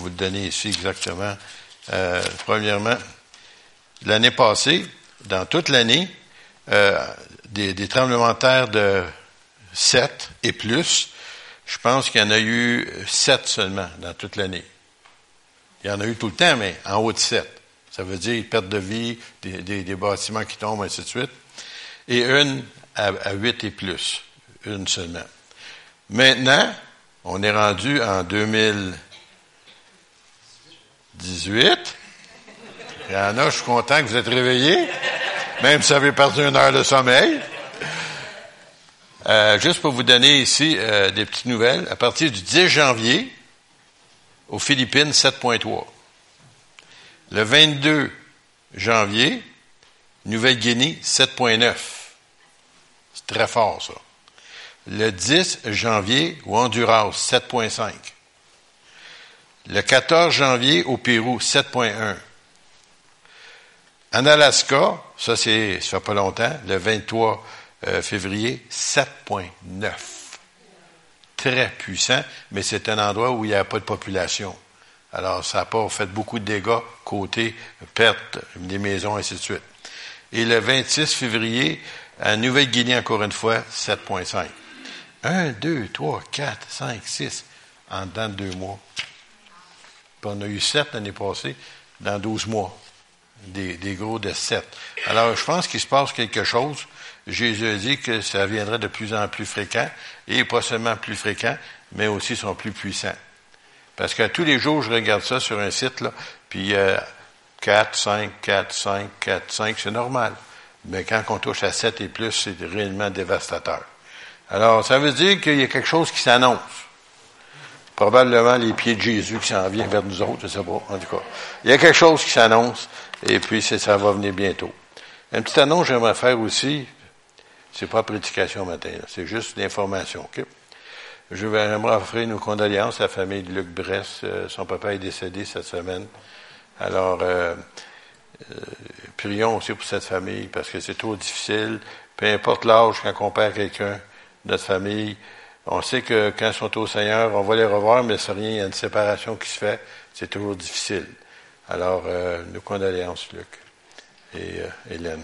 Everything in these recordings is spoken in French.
vous le donner ici exactement. Euh, premièrement, l'année passée, dans toute l'année, euh, des, des, tremblements de terre de 7 et plus, je pense qu'il y en a eu 7 seulement dans toute l'année. Il y en a eu tout le temps, mais en haut de 7. Ça veut dire perte de vie, des, bâtiments qui tombent, ainsi de suite. Et une à, à 8 et plus. Une seulement. Maintenant, on est rendu en 2018. Il y en a, je suis content que vous êtes réveillés, même si vous avez perdu une heure de sommeil. Euh, juste pour vous donner ici euh, des petites nouvelles, à partir du 10 janvier, aux Philippines, 7.3. Le 22 janvier, Nouvelle-Guinée, 7.9. C'est très fort, ça. Le 10 janvier, au Honduras, 7.5. Le 14 janvier, au Pérou, 7.1. En Alaska, ça c'est, ça fait pas longtemps, le 23 euh, février, 7.9. Très puissant, mais c'est un endroit où il n'y a pas de population. Alors, ça n'a pas fait beaucoup de dégâts côté perte des maisons, ainsi de suite. Et le 26 février, en Nouvelle-Guinée, encore une fois, 7.5. 1, 2, 3, 4, 5, 6, en dedans de deux mois. Puis on a eu 7 l'année passée, dans 12 mois. Des, des gros de 7. Alors, je pense qu'il se passe quelque chose. Jésus a dit que ça viendrait de plus en plus fréquent, et pas seulement plus fréquent, mais aussi sont plus puissants. Parce que tous les jours, je regarde ça sur un site, là, puis euh, 4, 5, 4, 5, 4, 5, c'est normal. Mais quand on touche à 7 et plus, c'est réellement dévastateur. Alors, ça veut dire qu'il y a quelque chose qui s'annonce. Probablement les pieds de Jésus qui s'en viennent vers nous autres, je sais pas, en tout cas. Il y a quelque chose qui s'annonce, et puis ça va venir bientôt. Une petite annonce j'aimerais faire aussi, c'est pas prédication matin, c'est juste l'information, OK? Je vais offrir nos condoléances à la famille de Luc Bress. Euh, son papa est décédé cette semaine. Alors, euh, euh, prions aussi pour cette famille parce que c'est trop difficile. Peu importe l'âge quand on perd quelqu'un, notre famille, on sait que quand ils sont au Seigneur, on va les revoir, mais c'est rien, il y a une séparation qui se fait. C'est toujours difficile. Alors, euh, nos condoléances, Luc et Hélène.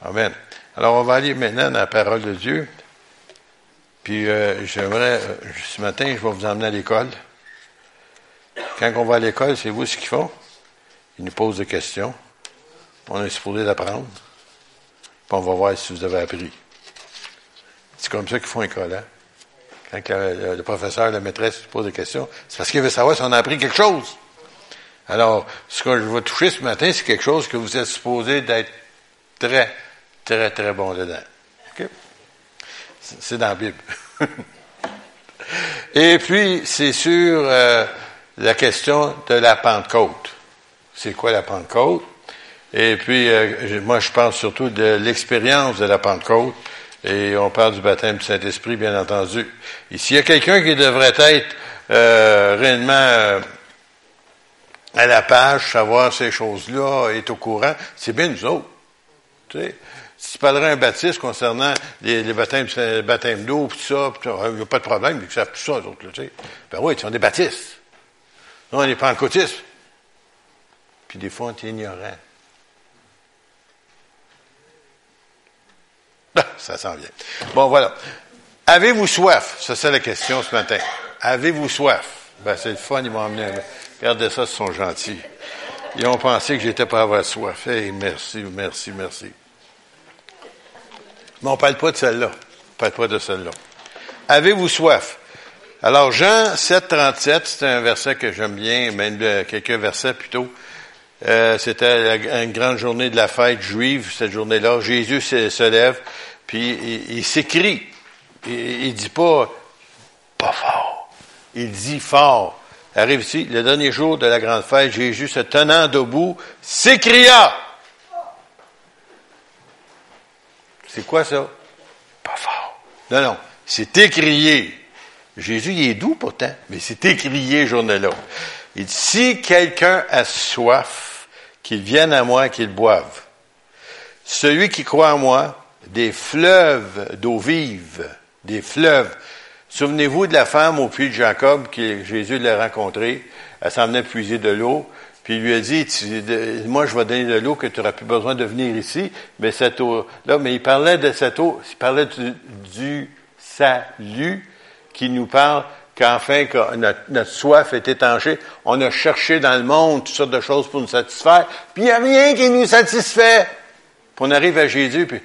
Amen. Alors, on va aller maintenant dans la parole de Dieu. Puis euh, j'aimerais, euh, ce matin, je vais vous emmener à l'école. Quand on va à l'école, c'est vous ce qu'ils font? Ils nous posent des questions. On est supposé d'apprendre. Puis on va voir si vous avez appris. C'est comme ça qu'ils font l'école, hein? Le, professeur, la maîtresse pose des questions, c'est parce qu'il veut savoir si on a appris quelque chose. Alors, ce que je vais toucher ce matin, c'est quelque chose que vous êtes supposé d'être très, très, très bon dedans. OK? C'est dans la Bible. Et puis, c'est sur euh, la question de la Pentecôte. C'est quoi la Pentecôte? Et puis, euh, moi, je parle surtout de l'expérience de la Pentecôte. Et on parle du baptême du Saint-Esprit, bien entendu. Et s'il y a quelqu'un qui devrait être euh, réellement à la page, savoir ces choses-là, est au courant, c'est bien nous autres. Tu sais? Si tu parlerais un baptiste concernant les, les baptêmes, le baptême d'eau, tout ça, il n'y a pas de problème, ils savent tout ça, les autres, là, tu sais. Ben oui, ils sont des baptistes. Non, on n'est pas en cotisme. Puis des fois, on est ignorant. ça s'en vient. Bon, voilà. Avez-vous soif? Ça, c'est la question ce matin. Avez-vous soif? Ben, c'est le fun, ils m'ont emmené. Regardez ça, ils sont gentils. Ils ont pensé que j'étais pas avoir soif. Merci, merci, merci. Mais on parle pas de celle-là. On parle pas de celle-là. Avez-vous soif? Alors, Jean 7, 37, c'est un verset que j'aime bien, même quelques versets plutôt. Euh, C'était une grande journée de la fête juive, cette journée-là. Jésus se, lève, puis il, s'écrie. Il, il dit pas, pas fort. Il dit fort. Arrive ici, le dernier jour de la grande fête, Jésus se tenant debout, s'écria. C'est quoi ça? Pas fort. Non, non. C'est écrié. Jésus, il est doux pourtant, mais c'est écrié journée-là. Il dit, si quelqu'un a soif, qu'il vienne à moi, qu'il boive. Celui qui croit en moi, des fleuves d'eau vive, des fleuves. Souvenez-vous de la femme au puits de Jacob que Jésus l'a rencontrée. elle s'en venait puiser de l'eau, puis il lui a dit, moi je vais donner de l'eau que tu n'auras plus besoin de venir ici, mais cette eau-là, mais il parlait de cette eau, il parlait du, salut qui nous parle qu'enfin que notre, soif est étanchée. On a cherché dans le monde toutes sortes de choses pour nous satisfaire, puis il n'y a rien qui nous satisfait. Puis on arrive à Jésus, puis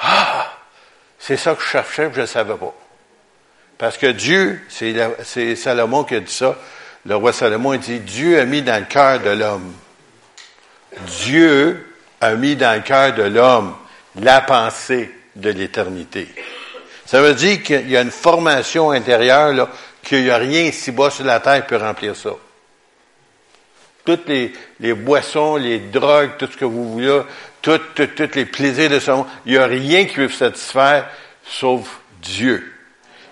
ah, c'est ça que je cherchais, puis je ne savais pas. Parce que Dieu, c'est Salomon qui a dit ça, le roi Salomon dit, Dieu a mis dans le cœur de l'homme. Dieu a mis dans le cœur de l'homme la pensée de l'éternité. Ça veut dire qu'il y a une formation intérieure, là, qu'il n'y a rien ici bas sur la terre qui peut remplir ça. Toutes les, les boissons, les drogues, tout ce que vous voulez, tous les plaisirs de ce monde, il n'y a rien qui peut vous satisfaire sauf Dieu.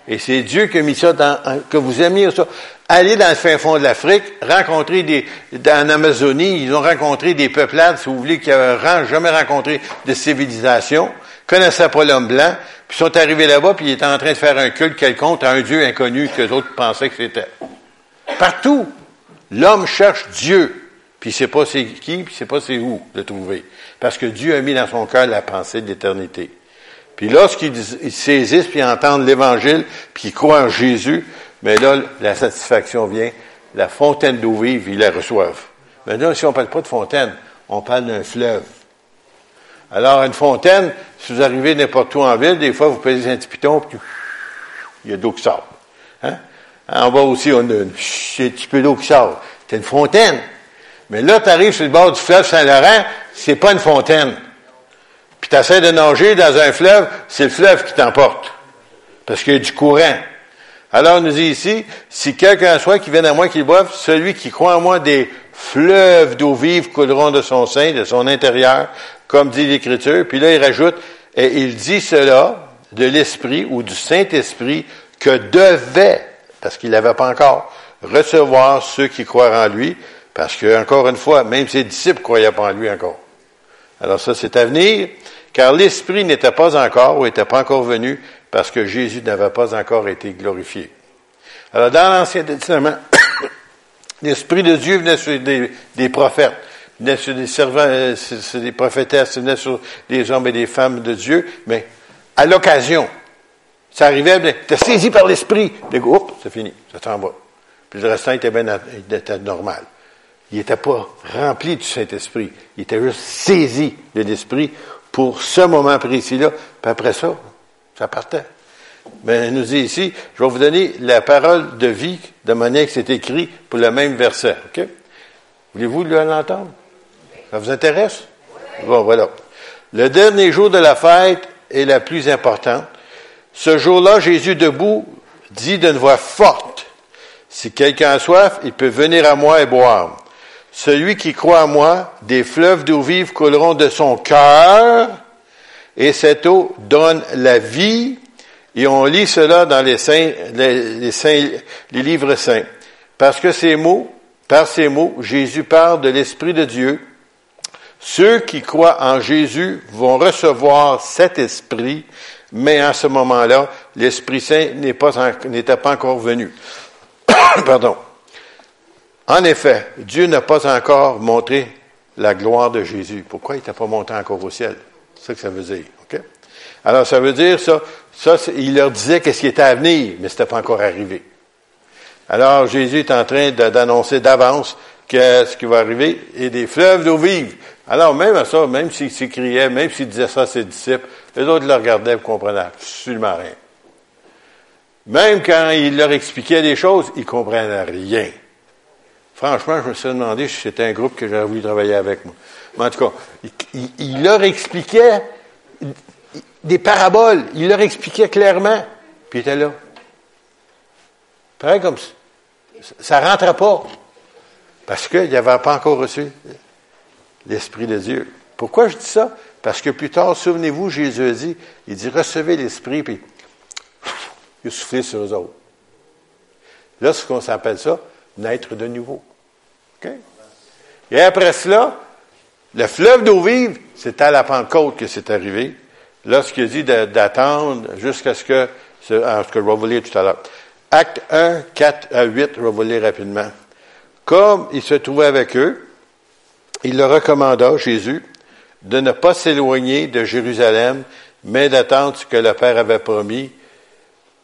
Et c'est Dieu qui a mis ça dans, que vous aimiez ça. Allez dans le fin fond de l'Afrique, rencontrer des, en Amazonie, ils ont rencontré des peuplades, si vous voulez, qui n'avaient jamais rencontré de civilisation, connaissaient pas l'homme blanc, puis sont arrivés là-bas, puis ils étaient en train de faire un culte quelconque à un Dieu inconnu que les autres pensaient que c'était. Partout, l'homme cherche Dieu, puis il sait pas c'est qui, puis il sait pas c'est où le trouver. Parce que Dieu a mis dans son cœur la pensée de l'éternité. Puis lorsqu'ils saisissent, puis entendent l'Évangile, puis ils croient en Jésus, mais là, la satisfaction vient. La fontaine d'eau vive, ils la reçoivent. Maintenant, si on ne parle pas de fontaine, on parle d'un fleuve. Alors, une fontaine, si vous arrivez n'importe où en ville, des fois, vous pesez un petit piton, puis il y a de l'eau qui sort. Hein? En bas aussi, on a un petit peu d'eau qui sort. C'est une fontaine. Mais là, tu arrives sur le bord du fleuve Saint-Laurent, c'est pas une fontaine. Puis tu essaies de nager dans un fleuve, c'est le fleuve qui t'emporte. Parce qu'il y a du courant. Alors, on nous dit ici, si quelqu'un soit qui vienne à moi, qui boive, celui qui croit en moi, des fleuves d'eau vive couleront de son sein, de son intérieur, comme dit l'Écriture. Puis là, il rajoute, et il dit cela de l'Esprit ou du Saint-Esprit que devait, parce qu'il n'avait pas encore, recevoir ceux qui croient en lui, parce que, encore une fois, même ses disciples ne croyaient pas en lui encore. Alors ça, c'est à venir, car l'Esprit n'était pas encore ou n'était pas encore venu, parce que Jésus n'avait pas encore été glorifié. Alors, dans l'Ancien Testament, l'Esprit de Dieu venait sur des, prophètes, venait sur des servants, euh, sur des prophétesses, venait sur des hommes et des femmes de Dieu, mais à l'occasion, ça arrivait, était saisi par l'Esprit, oups, c'est fini, ça s'en va. Puis le restant était bien était normal. Il n'était pas rempli du Saint-Esprit. Il était juste saisi de l'Esprit pour ce moment précis-là. Puis après ça, ça partait. Mais il nous dit ici, je vais vous donner la parole de vie de manière que c'est écrit pour le même verset. OK? Voulez-vous l'entendre? Ça vous intéresse? Bon, voilà. Le dernier jour de la fête est la plus importante. Ce jour-là, Jésus debout dit d'une voix forte, si quelqu'un a soif, il peut venir à moi et boire. Celui qui croit en moi, des fleuves d'eau vive couleront de son cœur et cette eau donne la vie. Et on lit cela dans les, saints, les, saints, les livres saints. Parce que ces mots, par ces mots, Jésus parle de l'Esprit de Dieu. Ceux qui croient en Jésus vont recevoir cet Esprit, mais à ce moment-là, l'Esprit Saint n'était pas, pas encore venu. Pardon. En effet, Dieu n'a pas encore montré la gloire de Jésus. Pourquoi il n'était pas monté encore au ciel? C'est ça que ça veut dire. Alors, ça veut dire ça, ça il leur disait qu'est-ce qui était à venir, mais ce n'était pas encore arrivé. Alors, Jésus est en train d'annoncer d'avance ce qui va arriver, et des fleuves d'eau vive. Alors, même à ça, même s'il s'écriait, même s'il disait ça à ses disciples, les autres le regardaient et comprenaient absolument rien. Même quand il leur expliquait des choses, ils comprenaient rien. Franchement, je me suis demandé si c'était un groupe que j'aurais voulu travailler avec moi. Mais en tout cas, il, leur expliquait des paraboles. Il leur expliquait clairement. Puis il était là. Pareil comme ça. Ça ne rentrait pas. Parce qu'il n'avait pas encore reçu l'Esprit de Dieu. Pourquoi je dis ça? Parce que plus tard, souvenez-vous, Jésus a dit, il dit, recevez l'Esprit, puis il a soufflé sur eux autres. Là, ce qu'on s'appelle ça, naître de nouveau. Et après cela, le fleuve d'eau vive, c'est à la Pentecôte que c'est arrivé, lorsqu'il dit d'attendre jusqu'à ce que, ce que je vais vous lire tout à l'heure. Acte 1, 4 à 8, je vais vous lire rapidement. Comme il se trouvait avec eux, il leur recommanda, Jésus, de ne pas s'éloigner de Jérusalem, mais d'attendre ce que le Père avait promis,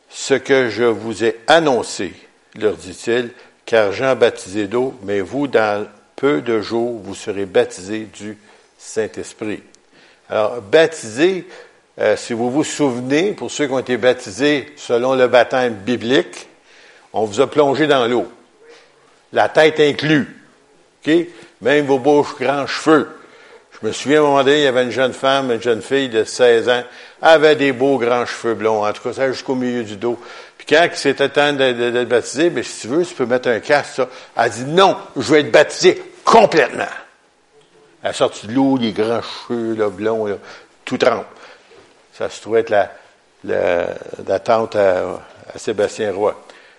ce que je vous ai annoncé, leur dit-il, car Jean baptisé d'eau, mais vous, dans peu de jours, vous serez baptisés du Saint-Esprit. Alors, baptisé, euh, si vous vous souvenez, pour ceux qui ont été baptisés selon le baptême biblique, on vous a plongé dans l'eau. La tête inclue. OK? Même vos beaux grands cheveux. Je me souviens à un moment donné, il y avait une jeune femme, une jeune fille de 16 ans, avait des beaux grands cheveux blonds, en tout cas, ça jusqu'au milieu du dos. Puis quand c'était temps d'être baptisé, mais si tu veux, tu peux mettre un casque, ça. Elle dit, non, je veux être baptisé complètement. Elle sortit de l'eau, les grands cheveux, là, blonds, là, tout trempe. Ça se trouvait être la, la, tante à, Sébastien Roy.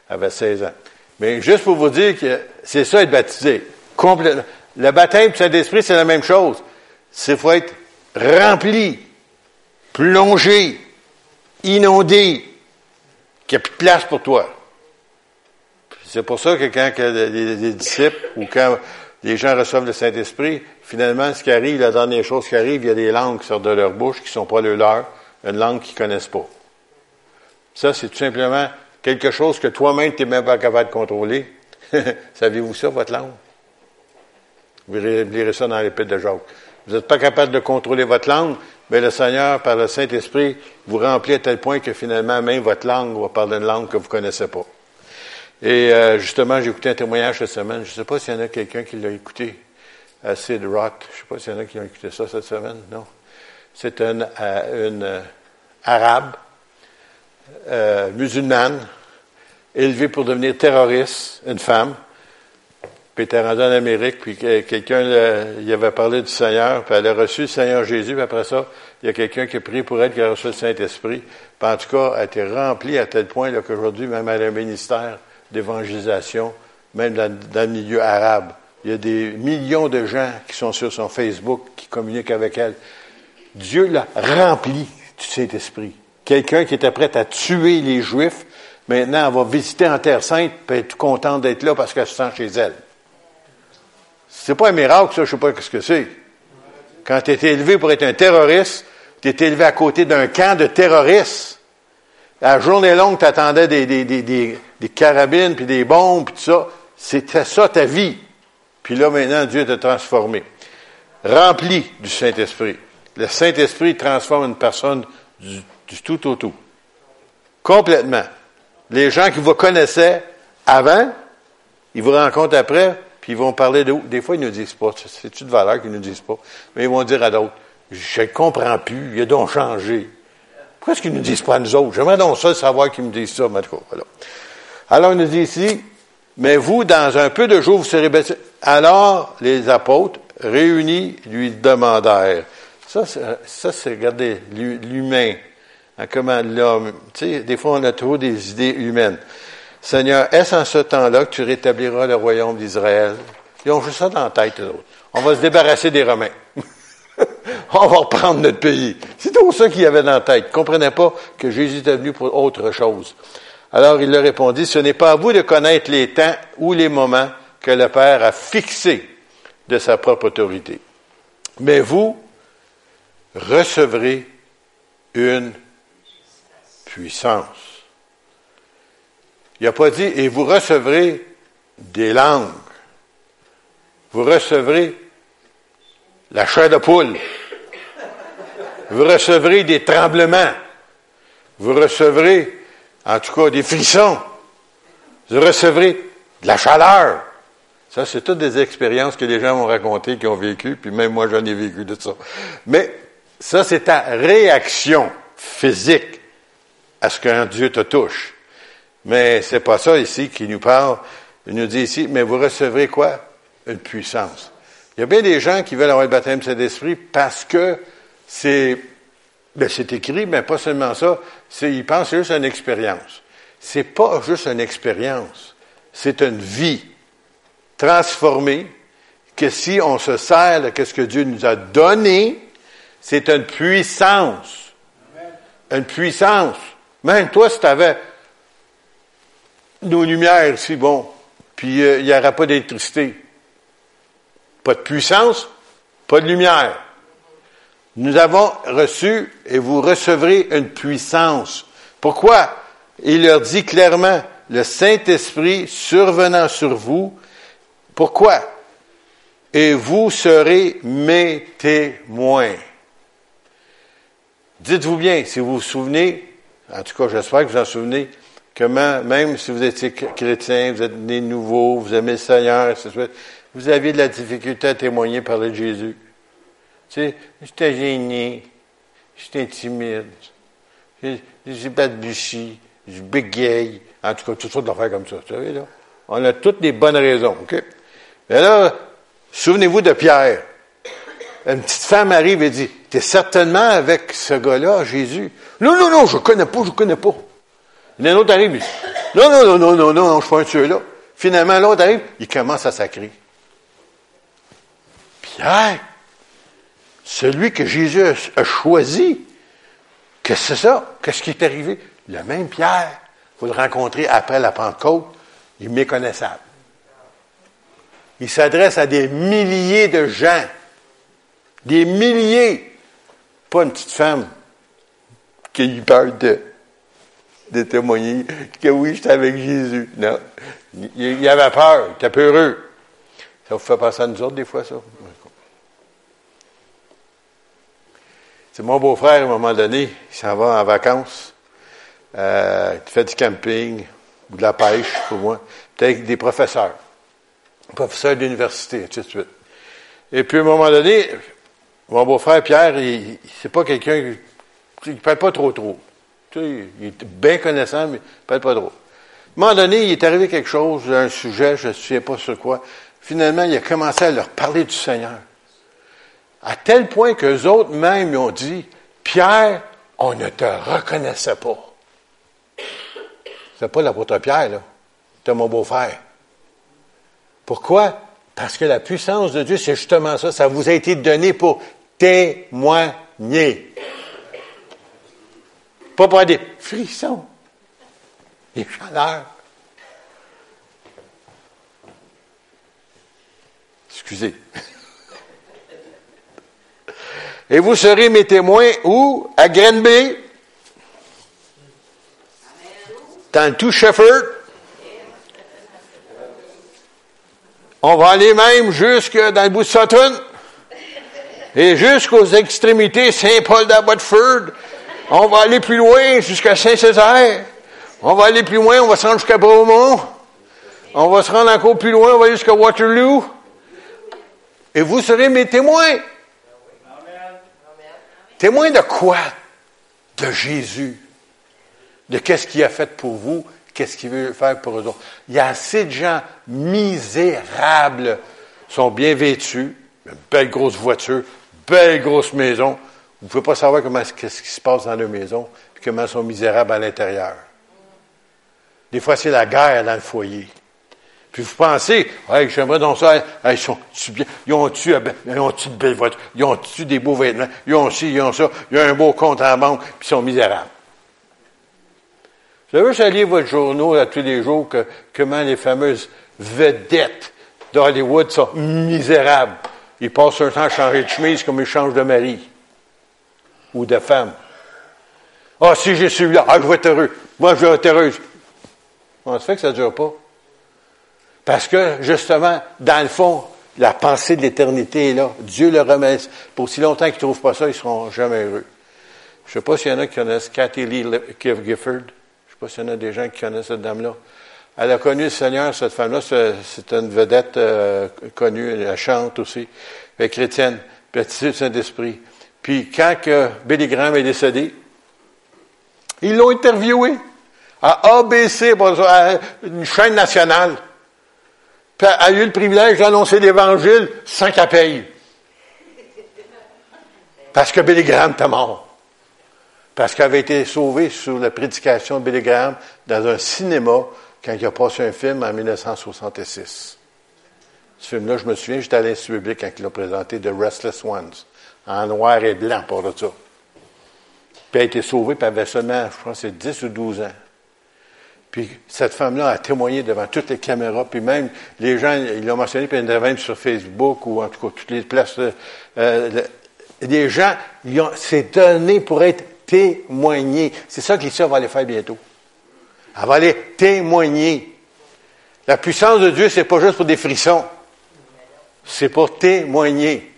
Elle avait 16 ans. Mais juste pour vous dire que c'est ça être baptisé. Complètement. Le baptême du Saint-Esprit, c'est la même chose. C'est faut être rempli, plongé, inondé, qu'il n'y a plus de place pour toi. C'est pour ça que quand les, disciples ou quand les gens reçoivent le Saint-Esprit, finalement, ce qui arrive, la dernière chose qui arrive, il y a des langues qui sortent de leur bouche qui ne sont pas le leur, une langue qu'ils ne connaissent pas. Ça, c'est tout simplement quelque chose que toi-même, tu n'es même pas capable de contrôler. Savez-vous ça, votre langue? Vous lirez ça dans l'épître de Jacques. Vous n'êtes pas capable de contrôler votre langue, mais le Seigneur, par le Saint-Esprit, vous remplit à tel point que finalement, même votre langue va parler une langue que vous ne connaissez pas. Et euh, justement, j'ai écouté un témoignage cette semaine. Je ne sais pas s'il y en a quelqu'un qui l'a écouté à Sid Rock. Je ne sais pas s'il y en a qui ont écouté ça cette semaine. Non. C'est une, euh, une euh, arabe musulmane élevée pour devenir terroriste, une femme. Puis elle était rendue en Amérique, puis quelqu'un il avait parlé du Seigneur, puis elle a reçu le Seigneur Jésus, puis après ça, il y a quelqu'un qui a prié pour elle, qui a reçu le Saint-Esprit. Puis en tout cas, elle été remplie à tel point qu'aujourd'hui, même elle a un ministère d'évangélisation, même dans, le milieu arabe. Il y a des millions de gens qui sont sur son Facebook, qui communiquent avec elle. Dieu l'a rempli du Saint-Esprit. Quelqu'un qui était prêt à tuer les Juifs, maintenant, elle va visiter en Terre Sainte, puis être contente d'être là parce qu'elle se sent chez elle. C'est pas un miracle, ça, je sais pas ce que c'est. Quand tu es élevé pour être un terroriste, tu es élevé à côté d'un camp de terroristes. La journée longue, tu attendais des, des, des, des, carabines, puis des bombes, puis tout ça. C'était ça ta vie. Puis là, maintenant, Dieu t'a transformé. Rempli du Saint-Esprit. Le Saint-Esprit transforme une personne du, tout au tout. Complètement. Les gens qui vous connaissaient avant, ils vous rencontrent après, ils vont parler de Des fois, ils ne nous disent pas. C'est une valeur qu'ils ne nous disent pas? Mais ils vont dire à d'autres, je ne comprends plus, il a donc changé. Pourquoi est-ce qu'ils ne nous disent pas à nous autres? J'aimerais donc ça savoir qu'ils me disent ça, Matko. Alors, alors, il nous dit ici, mais vous, dans un peu de jours, vous serez baptisés. Alors, les apôtres, réunis, lui demandèrent. Ça, ça c'est, regardez, l'humain. Hein, comment l'homme. Tu sais, des fois, on a trop des idées humaines. Seigneur, est-ce en ce temps-là que tu rétabliras le royaume d'Israël? Ils ont juste ça dans la tête, eux autres. On va se débarrasser des Romains. on va reprendre notre pays. C'est tout ça qu'il y avait dans la tête. Ils ne comprenaient pas que Jésus était venu pour autre chose. Alors il leur répondit, ce n'est pas à vous de connaître les temps ou les moments que le Père a fixés de sa propre autorité. Mais vous recevrez une puissance il n'a pas dit, et vous recevrez des langues. Vous recevrez la chair de poule. Vous recevrez des tremblements. Vous recevrez, en tout cas, des frissons. Vous recevrez de la chaleur. Ça, c'est toutes des expériences que les gens m'ont racontées, qui ont vécu, puis même moi, j'en ai vécu de ça. Mais ça, c'est ta réaction physique à ce qu'un Dieu te touche. Mais c'est pas ça ici qui nous parle. Il nous dit ici, mais vous recevrez quoi? Une puissance. Il y a bien des gens qui veulent avoir le baptême de Saint-Esprit parce que c'est, ben c'est écrit, mais pas seulement ça. C'est, ils pensent que c'est juste une expérience. C'est pas juste une expérience. C'est une vie transformée que si on se sert de ce que Dieu nous a donné, c'est une puissance. Une puissance. Même toi, si tu avais nos lumières ici, bon, puis euh, il n'y aura pas d'électricité. Pas de puissance, pas de lumière. Nous avons reçu et vous recevrez une puissance. Pourquoi? Il leur dit clairement, le Saint-Esprit survenant sur vous. Pourquoi? Et vous serez mes témoins. Dites-vous bien, si vous vous souvenez, en tout cas j'espère que vous en souvenez, que même si vous étiez chrétien, vous êtes né nouveau, vous aimez le Seigneur, vous aviez de la difficulté à témoigner parler de Jésus. Tu sais, j'étais gêné, j'étais timide, j'ai balbutie, je bégaye, en tout cas, toutes sortes d'affaires comme ça, tu savez, là. On a toutes les bonnes raisons, OK? Mais là, souvenez-vous de Pierre. Une petite femme arrive et dit, t'es certainement avec ce gars-là, Jésus. Non, non, non, je connais pas, je connais pas. Et un autre arrive, il dit, non, non, non, non, non, non, je suis pas un tueur là. Finalement, l'autre arrive, il commence à sacrer. Pierre, celui que Jésus a choisi. Qu'est-ce que c'est ça? Qu'est-ce qui est arrivé? Le même Pierre, vous le rencontrez après la Pentecôte, il est méconnaissable. Il s'adresse à des milliers de gens. Des milliers. Pas une petite femme qui a eu peur de, de témoigner que oui, j'étais avec Jésus. Non. Il, il avait peur, il était peureux. Ça vous fait passer à nous autres des fois, ça? C'est mon beau-frère, à un moment donné, il s'en va en vacances. Euh, il fait du camping ou de la pêche, pour moi. avec des professeurs. Professeurs d'université, ainsi de suite. Et puis, à un moment donné, mon beau-frère Pierre, il, c'est pas quelqu'un qui ne parle pas trop trop. Tu sais, il est bien connaissant, mais il pas trop. À un moment donné, il est arrivé quelque chose, un sujet, je ne sais pas sur quoi. Finalement, il a commencé à leur parler du Seigneur. À tel point qu'eux autres même ont dit, Pierre, on ne te reconnaissait pas. C'est pas l'apôtre Pierre, là. C'est mon beau-frère. Pourquoi? Parce que la puissance de Dieu, c'est justement ça. Ça vous a été donné pour témoigner. Pas pour des frissons, des chaleurs. Excusez. Et vous serez mes témoins où? À Grenby. Dans tout Shefford. On va aller même jusque dans le bout de Sutton. Et jusqu'aux extrémités Saint-Paul d'Abbotsford. On va aller plus loin jusqu'à Saint-Césaire. On va aller plus loin, on va se rendre jusqu'à Bromont. On va se rendre encore plus loin, on va aller jusqu'à Waterloo. Et vous serez mes témoins. Témoin de quoi? De Jésus. De qu'est-ce qu'il a fait pour vous, qu'est-ce qu'il veut faire pour eux autres. Il y a assez de gens misérables, sont bien vêtus, une belle grosse voiture, belle grosse maison. Vous ne pouvez pas savoir comment qu'est-ce qui se passe dans leur maison, et comment ils sont misérables à l'intérieur. Des fois, c'est la guerre dans le foyer. Puis vous pensez, j'aimerais donc ça, ils sont bien, euh, ben, ils ont-tu de belles voitures, ils ont-tu des beaux vêtements, ils ont ci, ils ont ça, ils ont un beau compte en banque, puis ils sont misérables. Vous savez, je lis votre journaux à tous les jours que comment les fameuses vedettes d'Hollywood sont misérables. Ils passent un temps à changer de chemise comme ils changent de mari ou de femme. Ah, si j'ai celui-là, ah, je vais être heureux. Moi, je vais être heureuse. On se fait que ça ne dure pas. Parce que, justement, dans le fond, la pensée de l'éternité est là. Dieu le remet. Pour aussi longtemps qu'ils ne trouvent pas ça, ils ne seront jamais heureux. Je ne sais pas s'il y en a qui connaissent Cathy Lee Gifford. Je ne sais pas s'il y en a des gens qui connaissent cette dame-là. Elle a connu le Seigneur, cette femme-là. C'est une vedette euh, connue. Elle chante aussi. Elle est chrétienne. Puis elle Saint-Esprit. Puis quand que Billy Graham est décédé, ils l'ont interviewé à ABC, une chaîne nationale puis a eu le privilège d'annoncer l'Évangile sans qu'elle paye. Parce que Billy Graham était mort. Parce qu'elle avait été sauvée sur la prédication de Billy Graham dans un cinéma quand il a passé un film en 1966. Ce film-là, je me souviens, j'étais à l'Institut public quand il l'a présenté, The Restless Ones, en noir et blanc pour ça. Puis elle a été sauvée, puis elle avait seulement, je pense, c'est 10 ou 12 ans. Puis cette femme-là a témoigné devant toutes les caméras, puis même les gens, ils l'ont mentionné, puis ils même sur Facebook ou en tout cas toutes les places. Euh, les gens, c'est donné pour être témoigné. C'est ça que l'histoire va aller faire bientôt. Elle va aller témoigner. La puissance de Dieu, c'est pas juste pour des frissons. C'est pour témoigner.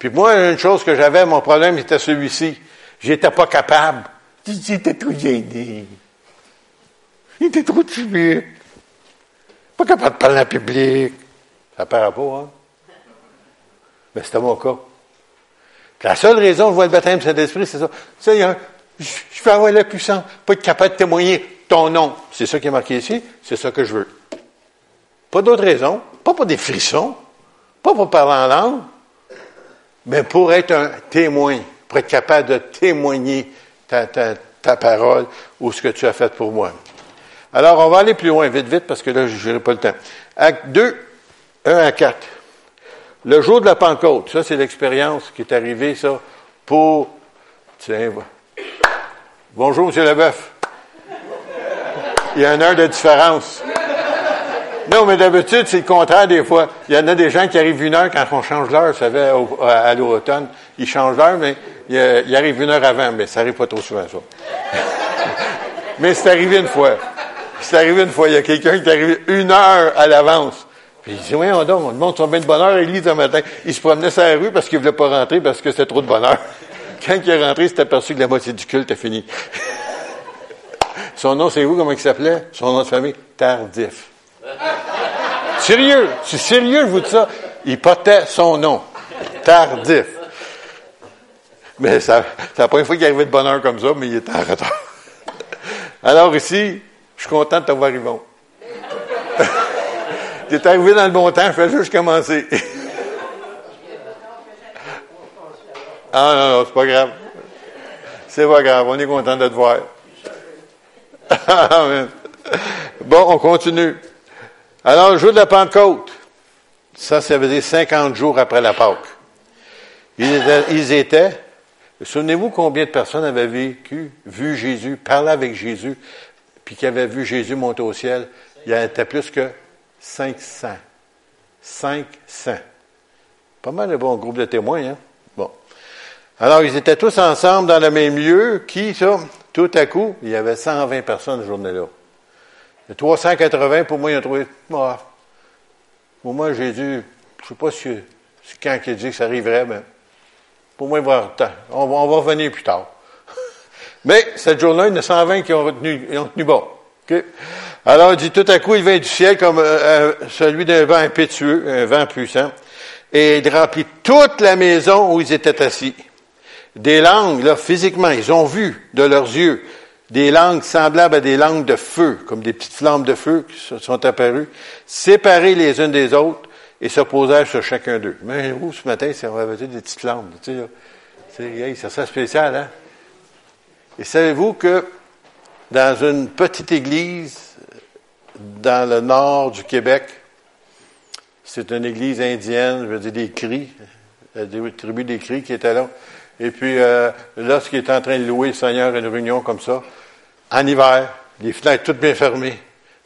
Puis moi, une chose que j'avais, mon problème était celui-ci. J'étais pas capable. J'étais trop gêné. J'étais trop timide. Pas capable de parler en public. Ça paraît pas, hein? Mais c'était mon cas. la seule raison que je vois le baptême de Saint-Esprit, c'est ça. Seigneur, je veux avoir la puissance, pas être capable de témoigner ton nom. C'est ça qui est marqué ici, c'est ça que je veux. Pas d'autre raison, pas pour des frissons, pas pour parler en langue, mais pour être un témoin, pour être capable de témoigner ta, parole ou ce que tu as fait pour moi. Alors, on va aller plus loin, vite, vite, parce que là, je n'aurai pas le temps. Acte 2, 1 à 4. Le jour de la Pentecôte, ça, c'est l'expérience qui est arrivée, ça, pour... Tiens, bonjour, M. Leboeuf. Il y a une heure de différence. Non, mais d'habitude, c'est le contraire des fois. Il y en a des gens qui arrivent une heure quand on change l'heure, vous savez, à l'automne. Ils changent l'heure, mais il, arrive une heure avant, mais ça arrive pas trop souvent, ça. mais c'est arrivé une fois. C'est arrivé une fois. Il y a quelqu'un qui est arrivé une heure à l'avance. Puis il dit, oui, on donne, on demande son bien de bonheur à l'église un matin. Il se promenait sur la rue parce qu'il voulait pas rentrer parce que c'était trop de bonheur. Quand il est rentré, il s'est aperçu que la moitié du culte est fini. Son nom, c'est où, comment il s'appelait? Son nom de famille? Tardif. Sérieux, c'est sérieux, je vous dis ça. Il portait son nom. Tardif. Mais ça, c'est la première fois qu'il arrivait de bonheur comme ça, mais il était en retard. Alors ici, je suis content de t'avoir Yvon. tu es arrivé dans le bon temps, je fais juste commencer. ah non, non, c'est pas grave. C'est pas grave, on est content de te voir. bon, on continue. Alors, le jour de la Pentecôte, ça, ça veut dire 50 jours après la Pâque. Ils étaient, souvenez-vous combien de personnes avaient vécu, vu Jésus, parlé avec Jésus, puis qui avaient vu Jésus monter au ciel? Il y en était plus que 500. 500. Pas mal de bons groupes de témoins, hein? Bon. Alors, ils étaient tous ensemble dans le même lieu. Qui, ça? Tout à coup, il y avait 120 personnes ce journée-là. 380, pour moi, ils ont trouvé, ah, pour moi, j'ai dû, je sais pas si, c'est quand il a dit que ça arriverait, mais pour moi, il va, on, va, on va revenir plus tard. mais cette journée-là, il y en a 120 qui ont retenu, ont tenu bon. Alors, il dit, tout à coup, il vient du ciel comme euh, euh, celui d'un vent impétueux, un vent puissant, et il remplit toute la maison où ils étaient assis. Des langues, là, physiquement, ils ont vu de leurs yeux des langues semblables à des langues de feu, comme des petites flammes de feu qui sont apparues, séparées les unes des autres et se posèrent sur chacun d'eux. Mais vous, ce matin, c'est on avait des petites flammes. Tu sais, ça serait spécial, hein? Et savez-vous que dans une petite église dans le nord du Québec, c'est une église indienne, je veux dire des cris, la tribu des cris qui était là. Et puis, euh, lorsqu'il est en train de louer le Seigneur à une réunion comme ça, en hiver, les fenêtres toutes bien fermées,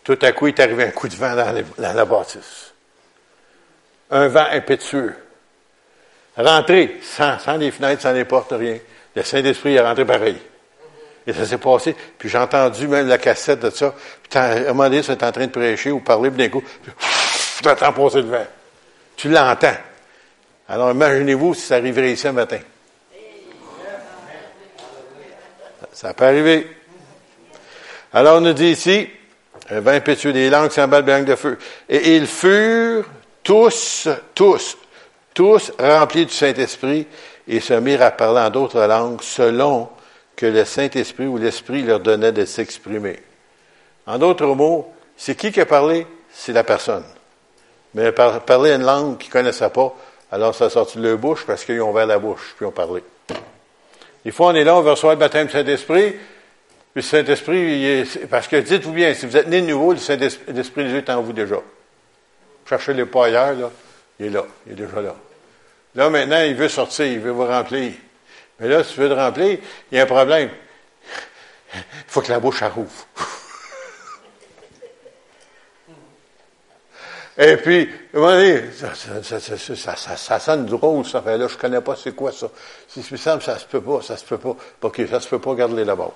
tout à coup, il est arrivé un coup de vent dans, la bâtisse. Un vent impétueux. Rentré, sans, les fenêtres, sans les portes, rien. Le Saint-Esprit est rentré pareil. Et ça s'est passé. Puis j'ai entendu même la cassette de ça. Puis à un moment donné, en train de prêcher ou parler, puis d'un coup, tu entends passer le vent. Tu l'entends. Alors imaginez-vous si ça arriverait ici un matin. Ça peut arriver. Alors, on nous dit ici, un vin impétueux des langues semblables de feu. Et ils furent tous, tous, tous remplis du Saint-Esprit et se mirent à parler en d'autres langues selon que le Saint-Esprit ou l'Esprit leur donnait de s'exprimer. En d'autres mots, c'est qui qui a parlé? C'est la personne. Mais parler une langue qu'ils ne connaissaient pas, alors ça a de leur bouche parce qu'ils ont ouvert la bouche, puis ont parlé. Des fois, on est là, on va recevoir le baptême du Saint-Esprit, puis le Saint-Esprit, parce que dites-vous bien, si vous êtes né de nouveau, le Saint-Esprit, Dieu est en vous déjà. Cherchez-le pas ailleurs, là. Il est là. Il est déjà là. Là, maintenant, il veut sortir, il veut vous remplir. Mais là, si tu veux te remplir, il y a un problème. Il faut que la bouche rouvre. Et puis, ça, ça, ça, ça, sonne drôle, ça fait là, je connais pas c'est quoi ça. Si ça me semble, ça se peut pas, ça se peut pas. OK, ça se peut pas, garde-les là-bas.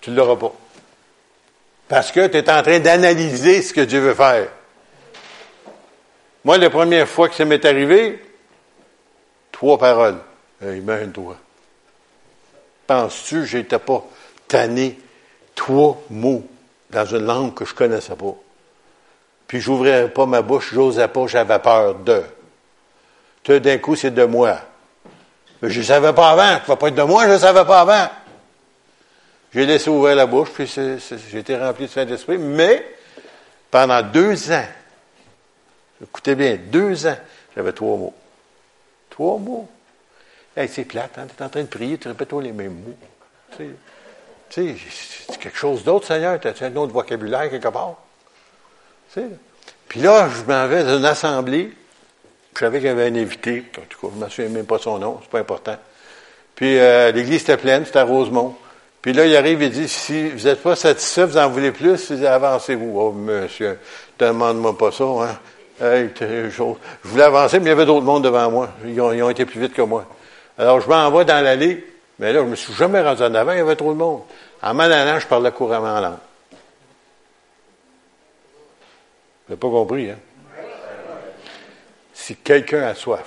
Tu l'auras pas. Parce que tu es en train d'analyser ce que Dieu veut faire. Moi, la première fois que ça m'est arrivé, trois paroles. Imagine-toi. Penses-tu, j'étais pas tanné? Trois mots dans une langue que je connaissais pas? Puis j'ouvrais pas ma bouche, j'osais pas, j'avais peur de. Tout d'un coup, c'est de moi. Mais je ne savais pas avant. Ça ne pas être de moi, je ne savais pas avant. J'ai laissé ouvrir la bouche, puis j'ai été rempli de Saint-Esprit. Mais pendant deux ans, écoutez bien, deux ans, j'avais trois mots. Trois mots? C'est plate, hein? tu es en train de prier, tu répètes les mêmes mots. Tu sais, c'est quelque chose d'autre, Seigneur. Tu as un autre vocabulaire quelque part. Puis là, je m'en vais dans une assemblée. Je savais qu'il y avait un invité. En tout cas, je ne me souviens même pas son nom, c'est pas important. Puis euh, l'église était pleine, c'était à Rosemont. Puis là, il arrive et dit, si vous n'êtes pas satisfait, vous en voulez plus, avancez-vous. Oh, monsieur, demande-moi pas ça, hein. je, voulais avancer, mais il y avait d'autres mondes devant moi. Ils ont, été plus vite que moi. Alors, je m'en vais dans l'allée, mais là, je me suis jamais rendu en avant, il y avait trop de monde. En m'en allant, je parlais couramment en langue. Vous n'avez pas compris, hein? Si quelqu'un a soif,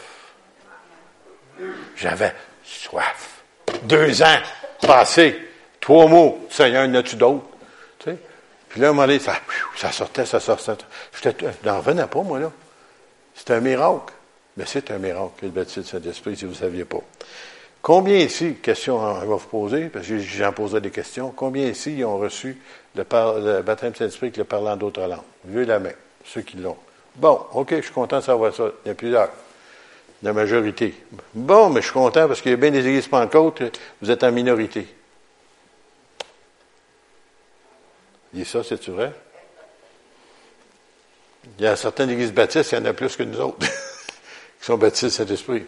j'avais soif. Deux ans passés, trois mots, Seigneur, n'as-tu d'autres? Tu sais? Puis là, à un moment donné, ça, sortait, ça sortait. Je n'en revenais pas, moi, là. C'était un miracle. Mais c'est un miracle, le baptême du Saint-Esprit, si vous ne saviez pas. Combien ici, question on va vous poser, parce que j'en posais des questions, combien ici ont reçu le, baptême du Saint-Esprit avec le parlant d'autres langues? Levez la main ceux qui l'ont. Bon, OK, je suis content de savoir ça. Il y a plusieurs. La majorité. Bon, mais je suis content parce qu'il y a bien des églises Pentecôte, vous êtes en minorité. Dis ça, c'est-tu vrai? Il y a certaines églises baptistes, il y en a plus que nous autres, qui sont baptistes Saint-Esprit.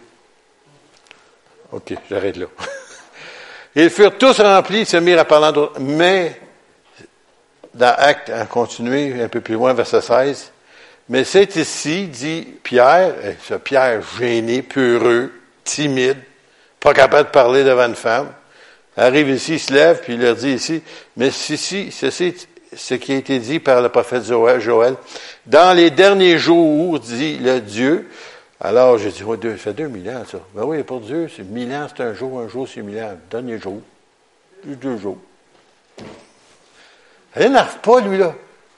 OK, j'arrête là. Ils furent tous remplis, ils se mirent à parler d'autres. Mais dans Acte, à continuer un peu plus loin, verset 16. Mais c'est ici, dit Pierre, ce Pierre gêné, peureux, timide, pas capable de parler devant une femme, arrive ici, il se lève, puis il leur dit ici, mais ceci, ceci, ce qui a été dit par le prophète Joël, dans les derniers jours, dit le Dieu, alors j'ai dit, ouais, ça fait deux mille ans, ça. Ben oui, pour Dieu, c'est mille ans, c'est un jour, un jour, c'est mille ans. Dernier jour. Deux jours. Elle n'énerve pas, lui, là.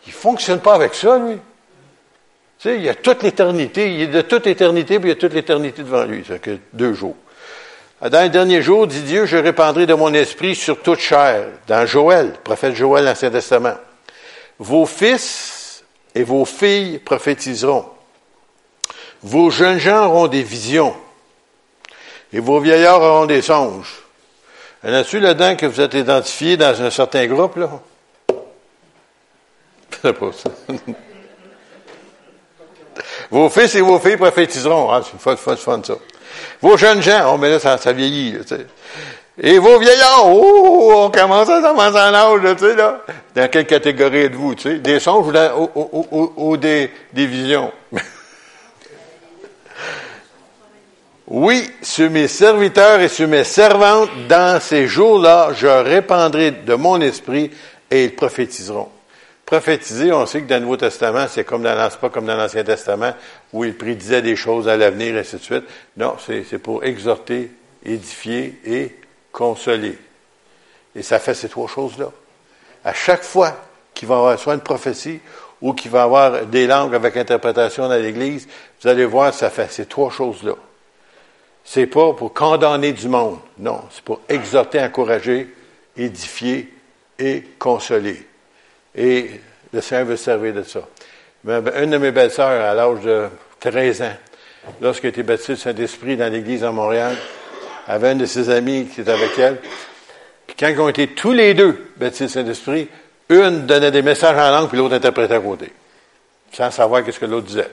Il ne fonctionne pas avec ça, lui. Tu sais, il y a toute l'éternité, il est de toute l'éternité, puis il y a toute l'éternité devant lui. Ça que deux jours. Dans les derniers jours, dit Dieu, je répandrai de mon esprit sur toute chair. Dans Joël, prophète Joël, l'Ancien Testament. Vos fils et vos filles prophétiseront. Vos jeunes gens auront des visions. Et vos vieillards auront des songes. Y en là-dedans que vous êtes identifiés dans un certain groupe, là? vos fils et vos filles prophétiseront. Ah, c'est fun, fun, fun, ça. Vos jeunes gens, oh, mais là, ça, ça vieillit. Et vos vieillards, oh, on commence à s'avancer en âge. Dans quelle catégorie êtes-vous, tu sais? Des songes ou, des visions? oui, sur mes serviteurs et sur mes servantes, dans ces jours-là, je répandrai de mon esprit et ils prophétiseront. Prophétiser, on sait que dans le Nouveau Testament, c'est comme dans l'Ancien Testament, où il prédisait des choses à l'avenir, et ainsi de suite. Non, c'est pour exhorter, édifier et consoler. Et ça fait ces trois choses-là. À chaque fois qu'il va y avoir soit une prophétie ou qu'il va y avoir des langues avec interprétation dans l'Église, vous allez voir, ça fait ces trois choses-là. C'est pas pour condamner du monde. Non, c'est pour exhorter, encourager, édifier et consoler. Et le Seigneur veut servir de ça. Une de mes belles-sœurs, à l'âge de 13 ans, lorsqu'elle a été baptisée du Saint-Esprit dans l'église à Montréal, avait un de ses amis qui était avec elle. Puis quand ils ont été tous les deux baptisés du Saint-Esprit, une donnait des messages en langue, puis l'autre interprétait à côté, sans savoir qu'est-ce que l'autre disait.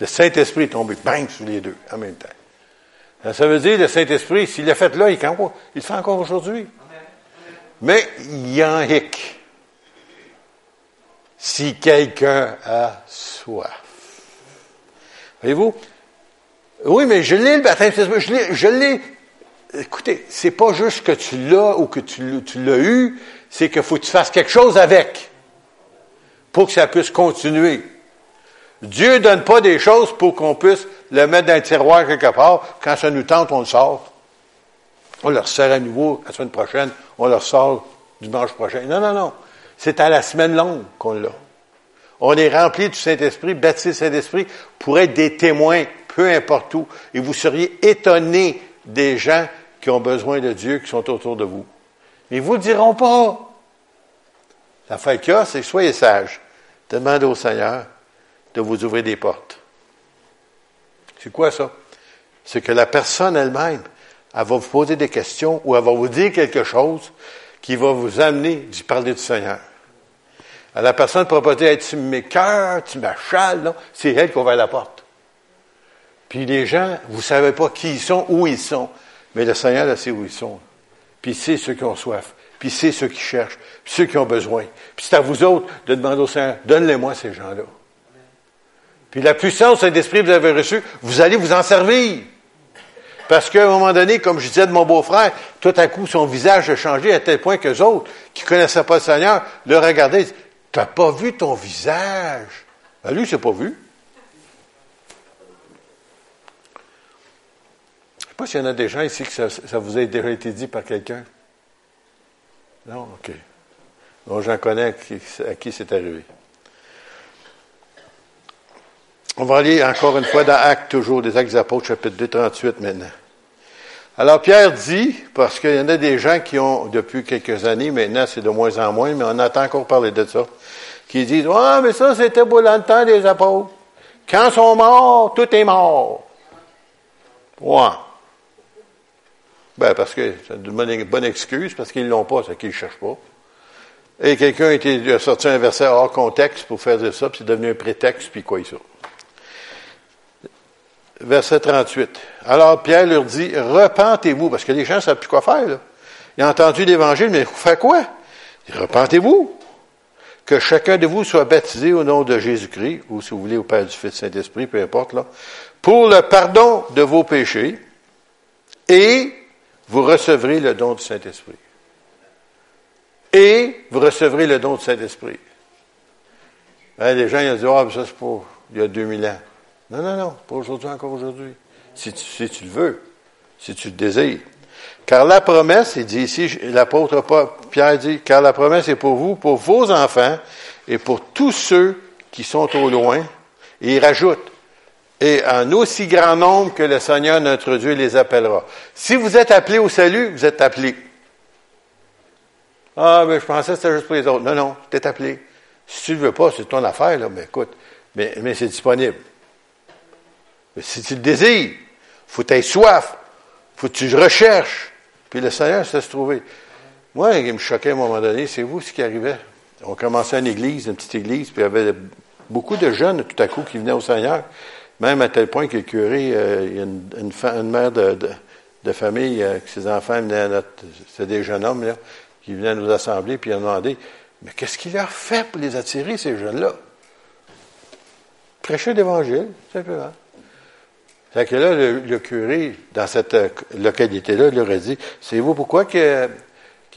Le Saint-Esprit est tombé, bang, sur les deux, en même temps. Ça veut dire, le Saint-Esprit, s'il l'a fait là, il, il le fait encore aujourd'hui. Mais il y a un hic. Si quelqu'un a soif. Voyez-vous? Oui, mais je l'ai le baptême, je l'ai, je l'ai. Écoutez, c'est pas juste que tu l'as ou que tu, l'as eu, c'est qu'il faut que tu fasses quelque chose avec pour que ça puisse continuer. Dieu ne donne pas des choses pour qu'on puisse le mettre dans un tiroir quelque part. Quand ça nous tente, on le sort. On le sert à nouveau la semaine prochaine. On le sort dimanche prochain. Non, non, non. C'est à la semaine longue qu'on l'a. On est rempli du Saint-Esprit, baptisé Saint-Esprit, pour être des témoins, peu importe où. Et vous seriez étonnés des gens qui ont besoin de Dieu, qui sont autour de vous. Mais ils vous le diront pas. La fait qu'il y a, c'est soyez sages. Demandez au Seigneur de vous ouvrir des portes. C'est quoi ça? C'est que la personne elle-même, elle va vous poser des questions ou elle va vous dire quelque chose qui va vous amener d'y parler du Seigneur. La personne ne pourra pas tu m'écœures, tu m'achales, non. C'est elle qui ouvre la porte. Puis les gens, vous ne savez pas qui ils sont, où ils sont, mais le Seigneur, là, sait où ils sont. Puis c'est ceux qui ont soif, puis c'est ceux qui cherchent, puis ceux qui ont besoin. Puis c'est à vous autres de demander au Seigneur, donne-les-moi ces gens-là. Puis la puissance de l'esprit que vous avez reçue, vous allez vous en servir. Parce qu'à un moment donné, comme je disais de mon beau-frère, tout à coup, son visage a changé à tel point que les autres, qui ne connaissaient pas le Seigneur, le regardaient et disaient, n'as pas vu ton visage? Ben, lui, il s'est pas vu. Je ne sais pas s'il y en a des gens ici que ça, vous a déjà été dit par quelqu'un. Non? OK. Bon, j'en connais à qui c'est arrivé. On va aller encore une fois dans Actes, toujours des Actes des Apôtres, chapitre 2, 38 maintenant. Alors Pierre dit, parce qu'il y en a des gens qui ont, depuis quelques années, maintenant c'est de moins en moins, mais on entend encore parler de ça, qui disent, ah, mais ça c'était beau dans le temps des apôtres. Quand ils sont morts, tout est mort. Ouais. Ben, parce que c'est une bonne, excuse, parce qu'ils l'ont pas, c'est qu'ils ne cherchent pas. Et quelqu'un a, sorti un verset hors contexte pour faire de ça, puis c'est devenu un prétexte, puis quoi, ça verset 38. Alors Pierre leur dit, repentez-vous, parce que les gens ne savent plus quoi faire. Là. Ils ont entendu l'Évangile, mais faire quoi? Repentez-vous. Que chacun de vous soit baptisé au nom de Jésus-Christ, ou si vous voulez au Père du Fils Saint-Esprit, peu importe, là, pour le pardon de vos péchés, et vous recevrez le don du Saint-Esprit. Et vous recevrez le don du Saint-Esprit. Hein, les gens ils ont dit, ah, ça c'est pour il y a 2000 ans. Non, non, non, pas aujourd'hui, encore aujourd'hui. Si tu, le veux, si tu le désires. Car la promesse, il dit ici, l'apôtre Pierre dit, car la promesse est pour vous, pour vos enfants et pour tous ceux qui sont au loin. Et il rajoute, et en aussi grand nombre que le Seigneur notre Dieu les appellera. Si vous êtes appelés au salut, vous êtes appelés. Ah, mais je pensais que c'était juste pour les autres. Non, non, tu es appelé. Si tu ne veux pas, c'est ton affaire, là, mais écoute, mais c'est disponible. Si tu le désires, faut que tu aies soif, faut que tu recherches. Puis le Seigneur se trouver. Moi, il me choquait à un moment donné, c'est vous ce qui arrivait. On commençait une église, une petite église, puis il y avait beaucoup de jeunes tout à coup qui venaient au Seigneur, même à tel point que le curé, euh, il y a une, une, mère de, de, famille, euh, que ses enfants venaient à notre. C'était des jeunes hommes, là, qui venaient nous assembler, puis ils demandé Mais qu'est-ce qu'il leur fait pour les attirer, ces jeunes-là Prêcher l'Évangile, simplement. Fait que là, le, curé, dans cette euh, localité-là, leur a dit, c'est vous pourquoi qui est,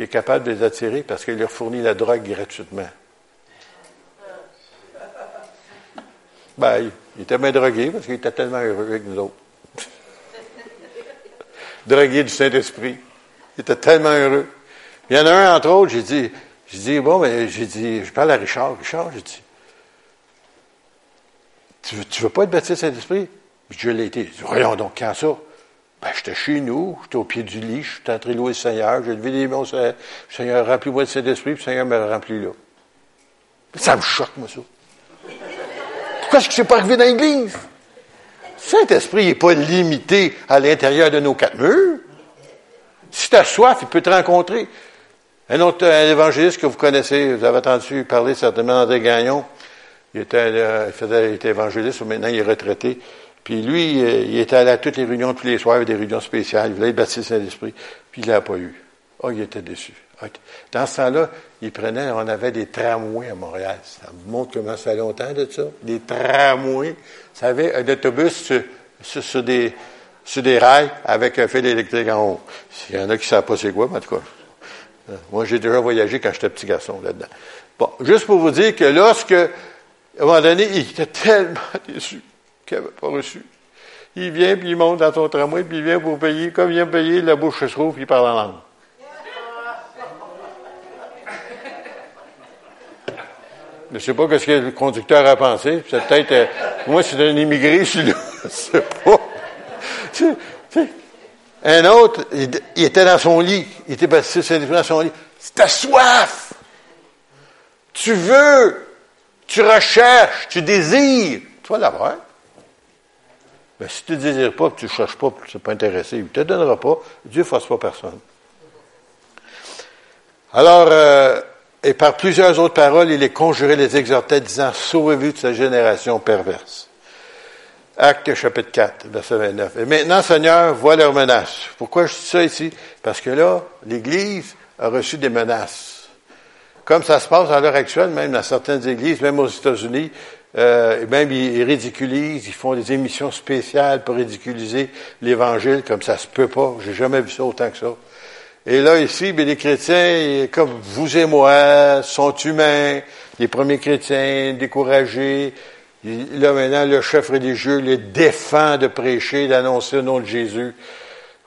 capable de les attirer? Parce qu'il leur fournit la drogue gratuitement. Ben, il était bien drogué parce qu'il était tellement heureux avec nous autres. drogué du Saint-Esprit. Il était tellement heureux. Il y en a un, entre autres, j'ai dit, j'ai dit, bon, mais j'ai dit, je parle à Richard. Richard, j'ai dit, tu veux, veux pas être baptisé Saint-Esprit? Je l'ai été. Voyons donc, quand ça? Ben, j'étais chez nous, j'étais au pied du lit, j'étais en train de louer le Seigneur, j'ai levé les mains Seigneur, remplit-moi de cet esprit, puis le Seigneur me remplit là. Ça me choque, moi, ça. Pourquoi est-ce que je suis pas arrivé dans l'église? Saint-Esprit n'est pas limité à l'intérieur de nos quatre murs. Si tu as soif, il peut te rencontrer. Un autre évangéliste que vous connaissez, vous avez entendu parler certainement d'André Gagnon, il était, euh, il faisait, il était évangéliste, maintenant il est retraité. Puis lui, il était allé à toutes les réunions tous les soirs, des réunions spéciales. Il voulait être baptisé Saint-Esprit. Puis il ne l'a pas eu. Oh, il était déçu. Dans ce temps-là, ils prenaient, on avait des tramways à Montréal. Ça me montre comment ça fait longtemps de ça? Des tramways. Vous savez, un autobus sur, des, sur des rails avec un fil électrique en haut. Il y en a qui ne savent pas c'est quoi, mais en tout cas. Euh, moi, j'ai déjà voyagé quand j'étais petit garçon là-dedans. Bon, juste pour vous dire que lorsque, à un moment donné, il était tellement déçu qu'il n'avait pas reçu. Il vient, puis il monte dans son tramway, puis il vient pour payer. Comme il vient payer, la bouche se trouve, puis il parle en langue. Je ne sais pas ce que le conducteur a pensé. C'est peut-être, euh, moi, c'est un immigré, celui-là. Sais pas. Un autre, il, était dans son lit. Il était baptisé dans son lit. C'était soif. Tu veux. Tu recherches. Tu désires. Tu vas l'avoir. Mais si tu ne désires pas, que tu ne cherches pas, que tu n'es pas intéressé, il ne te donnera pas. Dieu ne fasse pas personne. Alors, euh, et par plusieurs autres paroles, il les conjurait, les exhortait, disant, sauvez-vous de cette génération perverse. Acte chapitre 4, verset 29. Et maintenant, Seigneur, vois leurs menaces. Pourquoi je dis ça ici? Parce que là, l'Église a reçu des menaces. Comme ça se passe à l'heure actuelle, même dans certaines églises, même aux États-Unis, euh, même ils ridiculisent, ils font des émissions spéciales pour ridiculiser l'Évangile, comme ça se peut pas. J'ai jamais vu ça autant que ça. Et là, ici, bien, les chrétiens, comme vous et moi, sont humains, les premiers chrétiens découragés. Là, maintenant, le chef religieux les défend de prêcher, d'annoncer le nom de Jésus.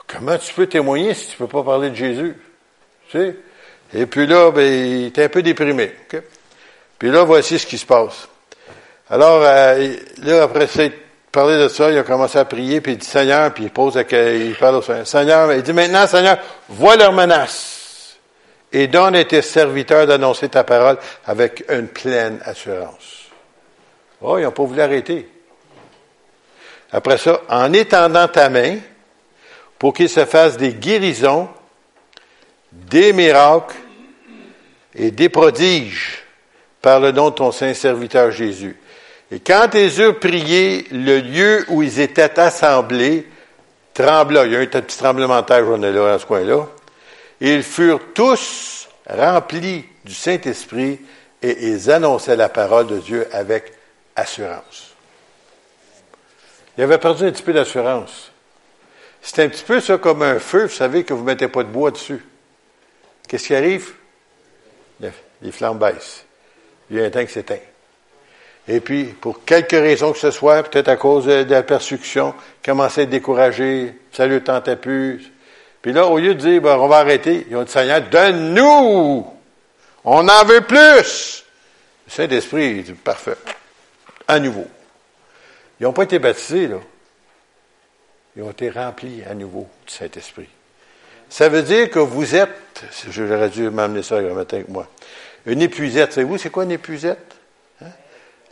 Comment tu peux témoigner si tu peux pas parler de Jésus? Tu sais? Et puis là, ben, il est un peu déprimé. Puis là, voici ce qui se passe. Alors, euh, là, après parler de ça, il a commencé à prier, puis il dit Seigneur, puis il pose, il parle au Seigneur. Seigneur, il dit maintenant, Seigneur, vois leurs menaces et donne à tes serviteurs d'annoncer ta parole avec une pleine assurance. Oh, ils n'ont pas voulu arrêter. Après ça, en étendant ta main pour qu'il se fasse des guérisons, des miracles et des prodiges par le nom de ton saint serviteur Jésus. Et quand ils eurent prié, le lieu où ils étaient assemblés trembla. Il y a eu un petit tremblement de terre, j'en ai là, dans ce coin-là. Ils furent tous remplis du Saint-Esprit et ils annonçaient la parole de Dieu avec assurance. Il avait perdu un petit peu d'assurance. C'est un petit peu ça comme un feu, vous savez, que vous ne mettez pas de bois dessus. Qu'est-ce qui arrive? Les flammes baissent. Il y a un temps qui s'éteint. Et puis, pour quelque raison que ce soit, peut-être à cause de la persécution, commençait à être découragé, ça ne tentait plus. Puis là, au lieu de dire, ben, on va arrêter, ils ont dit, Seigneur, donne-nous! On en veut plus! Le Saint-Esprit, dit, parfait. À nouveau. Ils n'ont pas été baptisés, là. Ils ont été remplis à nouveau du Saint-Esprit. Ça veut dire que vous êtes, j'aurais dû m'amener ça un matin avec moi, une épuisette. Savez-vous, c'est quoi une épuisette?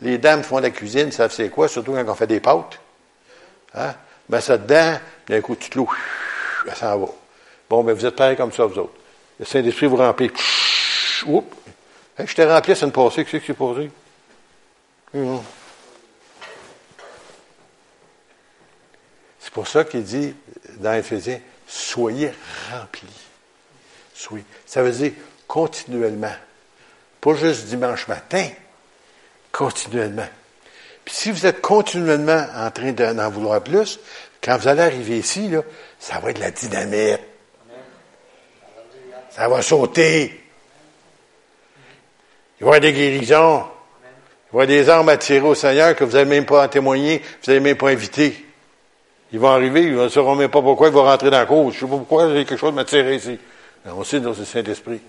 Les dames font la cuisine, savent c'est quoi, surtout quand on fait des pâtes. Hein? Ben, ça dedans, d'un coup, tu te loues, elle s'en va. Bon, ben, vous êtes pareil comme ça, vous autres. Le Saint-Esprit vous remplit. Oups! je t'ai rempli la semaine passée, qu'est-ce qui s'est passé? C'est pour ça qu'il dit dans Éphésiens, soyez remplis. Soyez. Ça veut dire continuellement. Pas juste dimanche matin, continuellement. Puis si vous êtes continuellement en train d'en vouloir plus, quand vous allez arriver ici, là, ça va être de la dynamite. Ça va sauter. Il va y avoir des guérisons. Il va y avoir des armes à tirer au Seigneur que vous n'avez même pas en témoigner, vous n'avez même pas invité. Ils vont arriver, ils ne sauront même pas pourquoi ils vont rentrer dans la cause. Je ne sais pas pourquoi j'ai quelque chose à tirer ici. on sait dans le Saint-Esprit.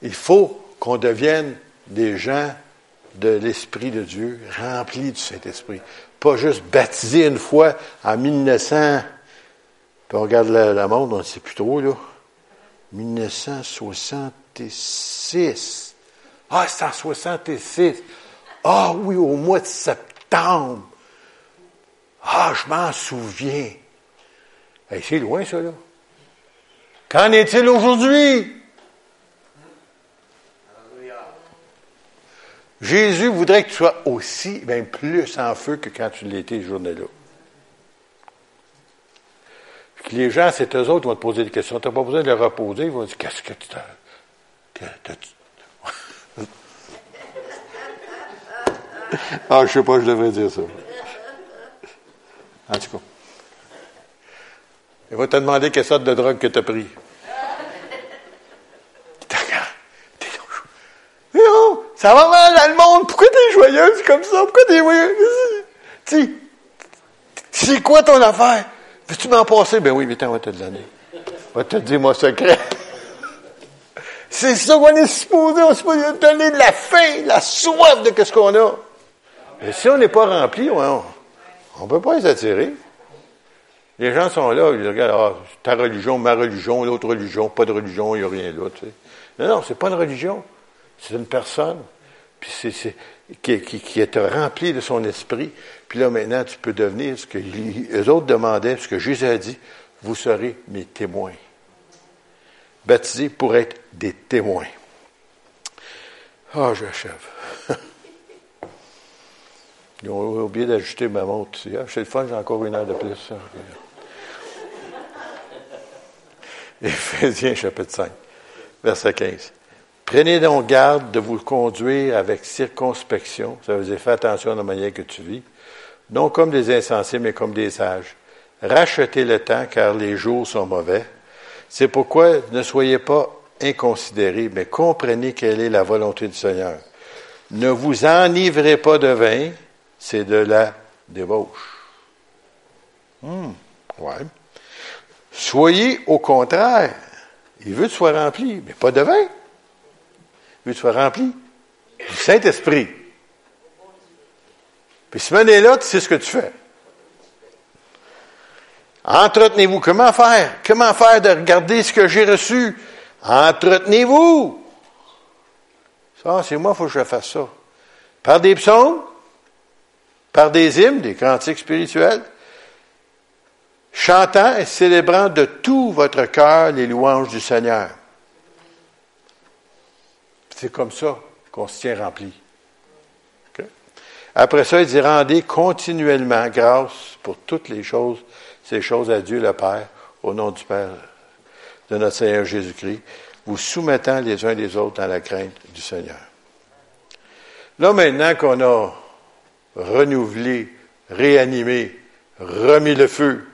Il faut qu'on devienne des gens de l'Esprit de Dieu, remplis du Saint-Esprit. Pas juste baptisés une fois en 1900. Puis on regarde la, montre, on ne sait plus trop, là. 1966. Ah, c'est en 66. Ah oui, au mois de septembre. Ah, je m'en souviens. c'est loin, ça, là. Qu'en est-il aujourd'hui? Jésus voudrait que tu sois aussi, bien plus en feu que quand tu l'étais ce journée-là. Les gens, c'est eux autres qui vont te poser des questions. Tu n'as pas besoin de les reposer. Ils vont dire Qu'est-ce que tu t'as. ah, je sais pas, je devrais dire ça. En tout cas. Ils vont te demander quelle sorte de drogue que tu as pris. Ça va le monde. Pourquoi t'es joyeuse comme ça? Pourquoi t'es joyeuse? Tu c'est quoi ton affaire? Veux-tu m'en passer? Ben oui, mais on va te le donner. On va te dire mon secret. C'est ça qu'on est supposé. On est supposé donner la faim, la soif de ce qu'on a. Mais si on n'est pas rempli, on ne peut pas les attirer. Les gens sont là, ils regardent, ah, ta religion, ma religion, l'autre religion, pas de religion, il n'y a rien d'autre. Tu sais. Non, non, c'est pas une religion. C'est une personne. Qui, qui, qui, est rempli de son esprit. Puis là, maintenant, tu peux devenir ce que les autres demandaient, ce que Jésus a dit, vous serez mes témoins. Baptisés pour être des témoins. Ah, oh, j'achève. Ils ont oublié d'ajuster ma montre. Ah, c'est le fun, j'ai encore une heure de plus. Éphésiens chapitre 5, verset 15. Prenez donc garde de vous conduire avec circonspection. Ça veut dire fais attention à la manière que tu vis. Non comme des insensés, mais comme des sages. Rachetez le temps, car les jours sont mauvais. C'est pourquoi ne soyez pas inconsidérés, mais comprenez quelle est la volonté du Seigneur. Ne vous enivrez pas de vin, c'est de la débauche. Hmm, ouais. Soyez au contraire. Il veut que tu sois rempli, mais pas de vin. Que tu sois rempli du Saint-Esprit. Puis ce moment-là, tu sais ce que tu fais. Entretenez-vous. Comment faire? Comment faire de regarder ce que j'ai reçu? Entretenez-vous. Ça, c'est moi, il faut que je fasse ça. Par des psaumes, par des hymnes, des cantiques spirituels, chantant et célébrant de tout votre cœur les louanges du Seigneur. C'est comme ça qu'on se tient rempli. Après ça, il dit rendez continuellement grâce pour toutes les choses, ces choses à Dieu le Père, au nom du Père de notre Seigneur Jésus-Christ, vous soumettant les uns les autres dans la crainte du Seigneur. Là, maintenant qu'on a renouvelé, réanimé, remis le feu,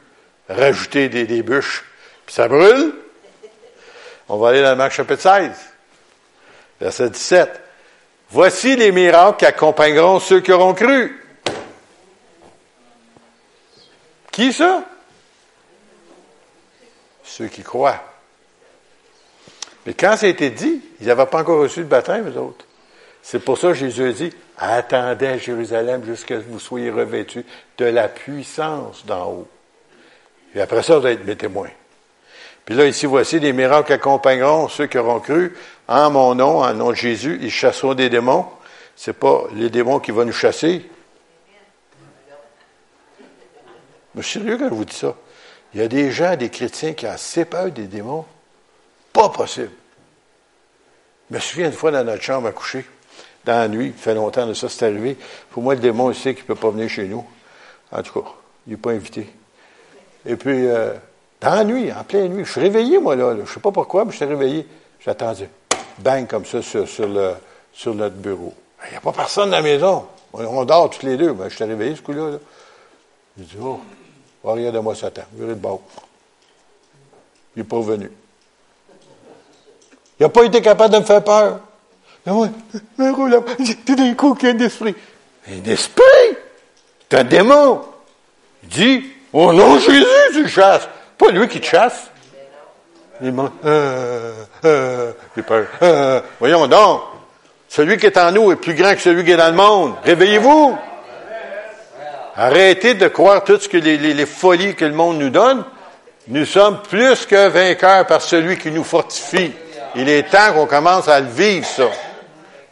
rajouter des, bûches, puis ça brûle. On va aller dans le Marc chapitre 16, verset 17. Voici les miracles qui accompagneront ceux qui auront cru. Qui ça? Ceux qui croient. Mais quand ça a été dit, ils n'avaient pas encore reçu le baptême, les autres. C'est pour ça que Jésus a dit, attendez à Jérusalem jusqu'à ce que vous soyez revêtus de la puissance d'en haut. Et après ça, vous êtes mes témoins. Puis là, ici, voici des miracles qui accompagneront ceux qui auront cru en mon nom, en nom de Jésus. Ils chasseront des démons. C'est pas les démons qui vont nous chasser. Mais sérieux quand je vous dis ça. Il y a des gens, des chrétiens qui ont assez peur des démons. Pas possible. Je me souviens une fois dans notre chambre à coucher, dans la nuit, il fait longtemps de ça, c'est arrivé. Pour moi, le démon, il sait qu'il ne peut pas venir chez nous. En tout cas, il n'est pas invité. Et puis, euh, dans la nuit, en pleine nuit, je suis réveillé, moi, là. Je ne sais pas pourquoi, mais je suis réveillé. J'attendais. Bang, comme ça, sur, le, sur notre bureau. Il n'y a pas personne dans la maison. On, dort tous les deux. Ben, je suis réveillé, ce coup-là. Là. Je dis, oh, regarde-moi Satan. Viré de bord. Il n'est pas venu. Il n'a pas été capable de me faire peur. Mais moi, tout d'un coup, qu'il y a un esprit. Un esprit? C'est un démon. Il dit, Oh non, Jésus, tu chasses. Pas lui qui te chasse. Il euh, euh. Euh, voyons donc. Celui qui est en nous est plus grand que celui qui est dans le monde. Réveillez-vous. Arrêtez de croire tout ce que les, folies que le monde nous donne. Nous sommes plus que vainqueurs par celui qui nous fortifie. Il est temps qu'on commence à le vivre, ça.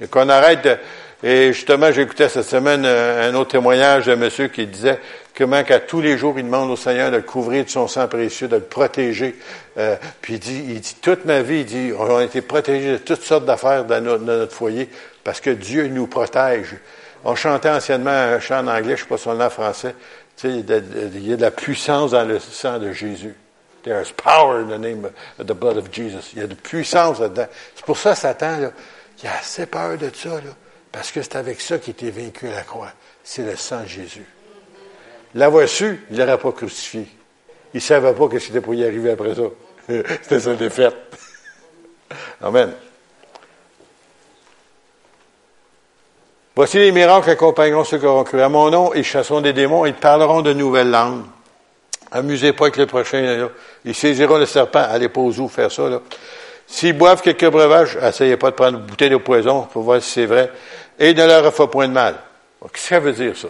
Et qu'on arrête de... Et justement, j'écoutais cette semaine un autre témoignage d'un monsieur qui disait, comment qu'à tous les jours, il demande au Seigneur de le couvrir de son sang précieux, de le protéger. Euh, puis il dit, il dit, toute ma vie, il dit, on a été protégés de toutes sortes d'affaires dans, notre, foyer parce que Dieu nous protège. On chantait anciennement un chant en anglais, je ne sais pas son nom en français. Tu sais, il y a de la puissance dans le sang de Jésus. There's power in the name of the blood of Jesus. Il y a de puissance là-dedans. C'est pour ça, Satan, il a assez peur de ça, là, parce que c'est avec ça qu'il était vaincu à la croix. C'est le sang de Jésus. L'avoir su, il l'aurait pas crucifié. Il ne savait pas que c'était pour y arriver après ça. c'était sa défaite. Amen. Voici les miracles qui accompagneront ceux qui auront cru. À mon nom, ils chasseront des démons, ils parleront de nouvelles langues. Amusez pas avec le prochain. Là. Ils saisiront le serpent. Allez pas aux faire ça. S'ils boivent quelques breuvages, essayez pas de prendre une bouteille de poison pour voir si c'est vrai. Et ne leur fera point de mal. Qu'est-ce que ça veut dire, ça?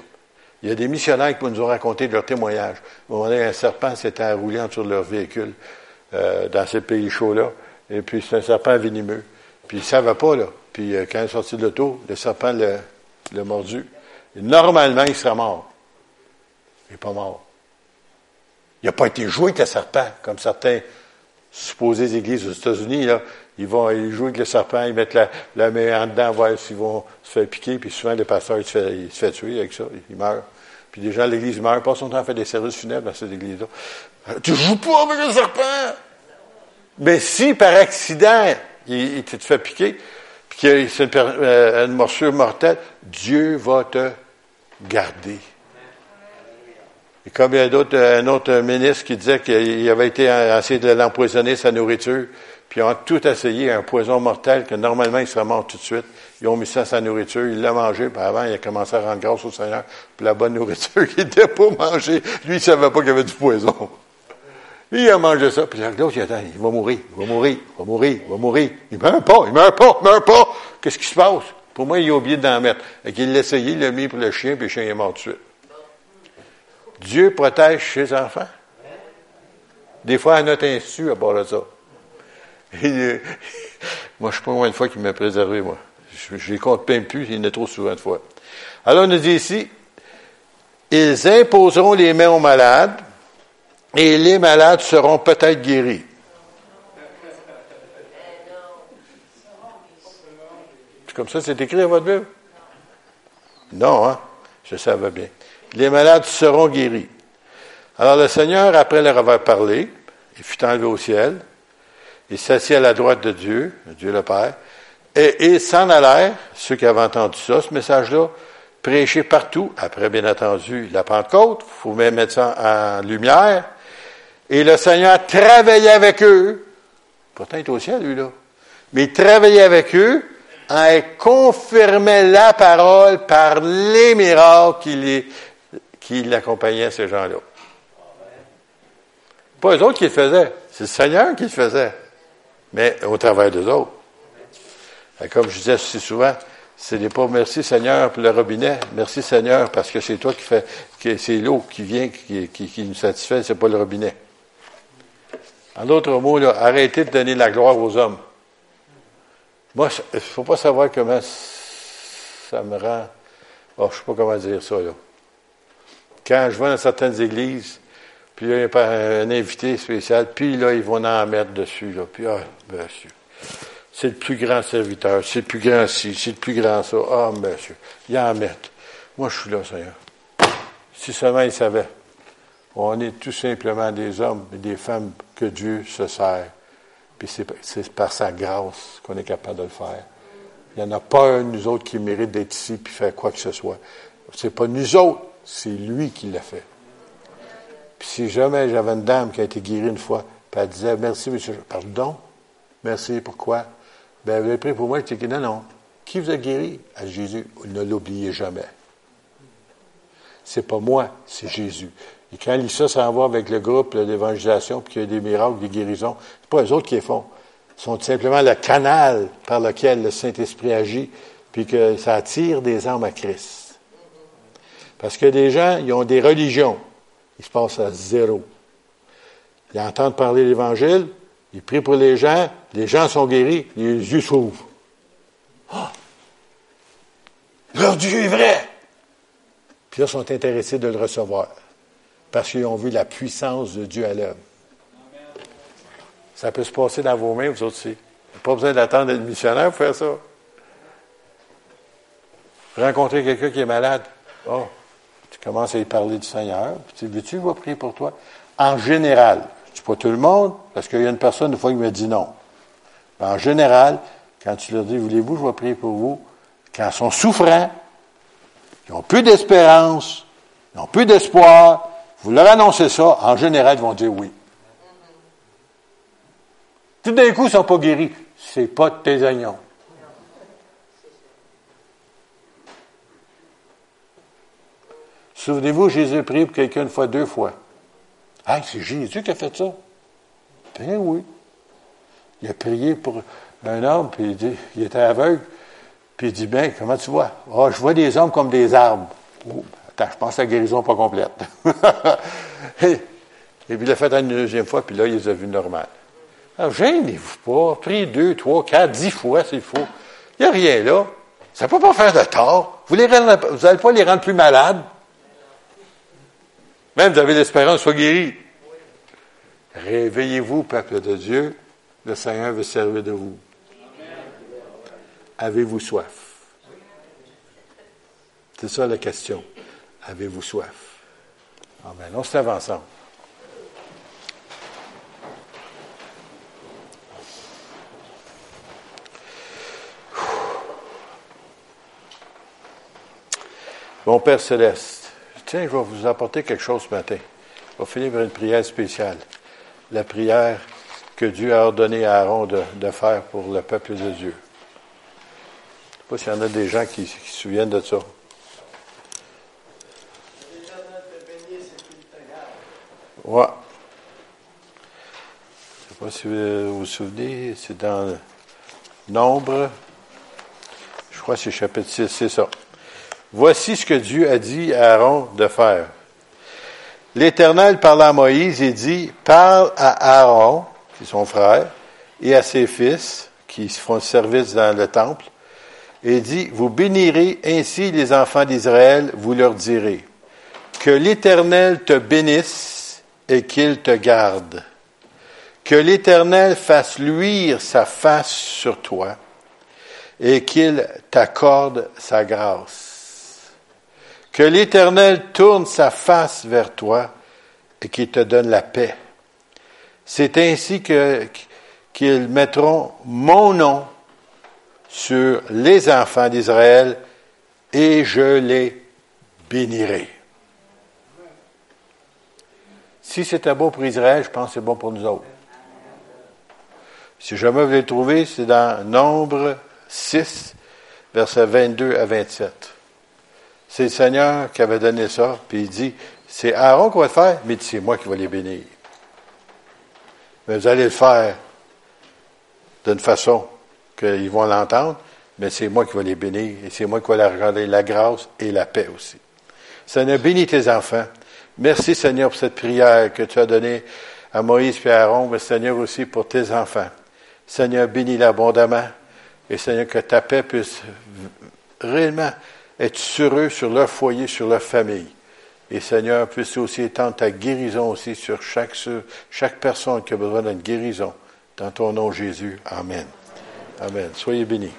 Il y a des missionnaires qui nous ont raconté leur témoignage. À un moment donné, un serpent s'était enroulé sur leur véhicule euh, dans ces pays chauds-là. Et puis, c'est un serpent venimeux. Puis, ils ne savaient pas, là. Puis, euh, quand ils sont sortis de l'auto, le serpent l'a mordu. Normalement, il serait mort. Il n'est pas mort. Il n'a pas été joué avec le serpent, comme certains supposés églises aux États-Unis, là. Ils vont jouer avec le serpent, ils mettent la, main en dedans, voir s'ils vont se faire piquer, puis souvent le pasteur il se, fait, il se fait tuer avec ça, il meurt. Puis des gens à l'église meurent, pas son temps à faire des services funèbres dans cette église-là. Euh, tu joues pas avec le serpent! Mais si par accident, il, te fait piquer, puis que c'est une, euh, une morsure mortelle, Dieu va te garder. Et comme il y a d'autres, un autre ministre qui disait qu'il avait été essayé de l'empoisonner, sa nourriture, puis ils ont tout essayé, un poison mortel que normalement il serait mort tout de suite. Ils ont mis ça à sa nourriture, il l'a mangé, puis avant il a commencé à rendre grâce au Seigneur pour la bonne nourriture qu'il était pas mangé. Lui, il savait pas qu'il y avait du poison. il a mangé ça, puis l'autre, il attend, il va mourir, il va mourir, il va mourir, il va mourir. Il meurt pas, il meurt pas, il meurt pas. Qu'est-ce qui se passe? Pour moi, il a oublié d'en mettre. Et qu'il l'a essayé, il l'a mis pour le chien, puis le chien est mort tout de suite. Dieu protège ses enfants. Des fois, à notre insu, à part de ça. moi, je ne sais pas combien de fois qu'il m'a préservé, moi. Je, les compte même plus, il y trop souvent de fois. Alors, on nous dit ici, ils imposeront les mains aux malades, et les malades seront peut-être guéris. C'est comme ça, c'est écrit dans votre Bible? Non, hein? Je savais bien les malades seront guéris. Alors le Seigneur, après leur avoir parlé, il fut enlevé au ciel, il s'assit à la droite de Dieu, Dieu le Père, et ils s'en allèrent, ceux qui avaient entendu ça, ce message-là, prêcher partout, après bien entendu la Pentecôte, il faut même mettre ça en lumière, et le Seigneur travaillait avec eux, pourtant il est au ciel lui là, mais il travaillait avec eux, en confirmait la parole par les miracles qu'il qui l'accompagnait, ces gens-là. Pas eux autres qui le faisaient, c'est le Seigneur qui le faisait, mais au travers d'eux autres. Et comme je disais si souvent, ce n'est pas merci Seigneur pour le robinet, merci Seigneur parce que c'est toi qui fais, c'est l'eau qui vient, qui, qui, nous satisfait, c'est pas le robinet. En d'autres mots, là, arrêtez de donner la gloire aux hommes. Moi, il ne faut pas savoir comment ça me rend. Oh, je ne sais pas comment dire ça, là. Quand je vais dans certaines églises, puis il y a un, invité spécial, puis là, ils vont en mettre dessus, là. Puis, ah, monsieur, c'est le plus grand serviteur, c'est le plus grand ci, c'est le plus grand ça. Ah, monsieur, ils en mettent. Moi, je suis là, Seigneur. Si seulement ils savaient. On est tout simplement des hommes et des femmes que Dieu se sert. Puis c'est par sa grâce qu'on est capable de le faire. Il n'y en a pas un nous autres qui mérite d'être ici puis faire quoi que ce soit. C'est pas nous autres c'est lui qui l'a fait. Puis si jamais j'avais une dame qui a été guérie une fois, puis elle disait Merci, monsieur, pardon, merci, pourquoi? Ben, vous avez pris pour moi, je dis Non, non. Qui vous a guéri? À Jésus. Ne l'oubliez jamais. C'est pas moi, c'est Jésus. Et quand Lisa s'en va avec le groupe d'évangélisation, puis qu'il y a des miracles, des guérisons, c'est pas eux autres qui les font. Ils sont simplement le canal par lequel le Saint-Esprit agit, puis que ça attire des âmes à Christ. Parce que des gens, ils ont des religions. Ils se passent à zéro. Ils entendent parler l'Évangile, ils prient pour les gens, les gens sont guéris, les yeux s'ouvrent. Ah! Leur Dieu est vrai! Puis là, ils sont intéressés de le recevoir. Parce qu'ils ont vu la puissance de Dieu à l'œuvre. Ça peut se passer dans vos mains, vous autres aussi. Pas besoin d'attendre d'être missionnaire pour faire ça. Rencontrer quelqu'un qui est malade. Oh, tu commences à y parler du Seigneur, puis tu veux-tu, prier pour toi? En général, C'est pas tout le monde, parce qu'il y a une personne, une fois, qui me dit non. en général, quand tu leur dis, voulez-vous, je vais prier pour vous, quand ils sont souffrants, ils n'ont plus d'espérance, ils n'ont plus d'espoir, vous leur annoncez ça, en général, ils vont dire oui. Tout d'un coup, ils ne sont pas guéris. C'est pas de tes oignons. Souvenez-vous, Jésus a prié pour quelqu'un une fois, deux fois. Ah, c'est Jésus qui a fait ça. Ben oui. Il a prié pour un homme, puis il, dit, il était aveugle, puis il dit, ben, comment tu vois? Ah, je vois des hommes comme des arbres. Oh, attends, je pense que la guérison pas complète. et, puis il l'a fait une deuxième fois, puis là, il les a vus normal. Alors, gênez-vous pas. Priez deux, trois, quatre, dix fois s'il faut. Il n'y a rien là. Ça ne peut pas faire de tort. Vous n'allez pas les rendre plus malades. Même vous avez l'espérance soit guéri. Réveillez-vous, peuple de Dieu. Le Seigneur veut servir de vous. Avez-vous soif? C'est ça la question. Avez-vous soif? Amen. On se lève ensemble. Mon Père céleste, tiens, je vais vous apporter quelque chose ce matin. On va finir par une prière spéciale. La prière que Dieu a ordonné à Aaron de, faire pour le peuple de Dieu. Je ne sais pas s'il y en a des gens qui, se souviennent de ça. Ouais. Je ne sais pas si vous vous souvenez, c'est dans Nombre, je crois que c'est chapitre 6, c'est ça. Voici ce que Dieu a dit à Aaron de faire. L'Éternel parla à Moïse et dit, parle à Aaron, qui est son frère, et à ses fils, qui font service dans le temple, et dit, vous bénirez ainsi les enfants d'Israël, vous leur direz, que l'Éternel te bénisse et qu'il te garde. Que l'Éternel fasse luire sa face sur toi et qu'il t'accorde sa grâce que l'Éternel tourne sa face vers toi et qu'il te donne la paix. C'est ainsi que, qu'ils mettront mon nom sur les enfants d'Israël et je les bénirai. Si c'était bon pour Israël, je pense que c'est bon pour nous autres. Si jamais vous voulez le trouver, c'est dans Nombre 6, versets 22 à 27. C'est le Seigneur qui avait donné ça, puis il dit, c'est Aaron qui va le faire, mais c'est moi qui vais les bénir. Mais vous allez le faire d'une façon qu'ils vont l'entendre, mais c'est moi qui vais les bénir, et c'est moi qui vais leur regarder la grâce et la paix aussi. Seigneur, bénis tes enfants. Merci, Seigneur, pour cette prière que tu as donnée à Moïse et à Aaron, mais Seigneur aussi pour tes enfants. Seigneur, bénis-les abondamment, et Seigneur, que ta paix puisse réellement être sur eux, sur leur foyer, sur leur famille. Et Seigneur, puisse aussi étendre ta guérison aussi sur chaque, chaque personne qui a besoin d'une guérison. Dans ton nom, Jésus. Amen. Amen. Soyez bénis.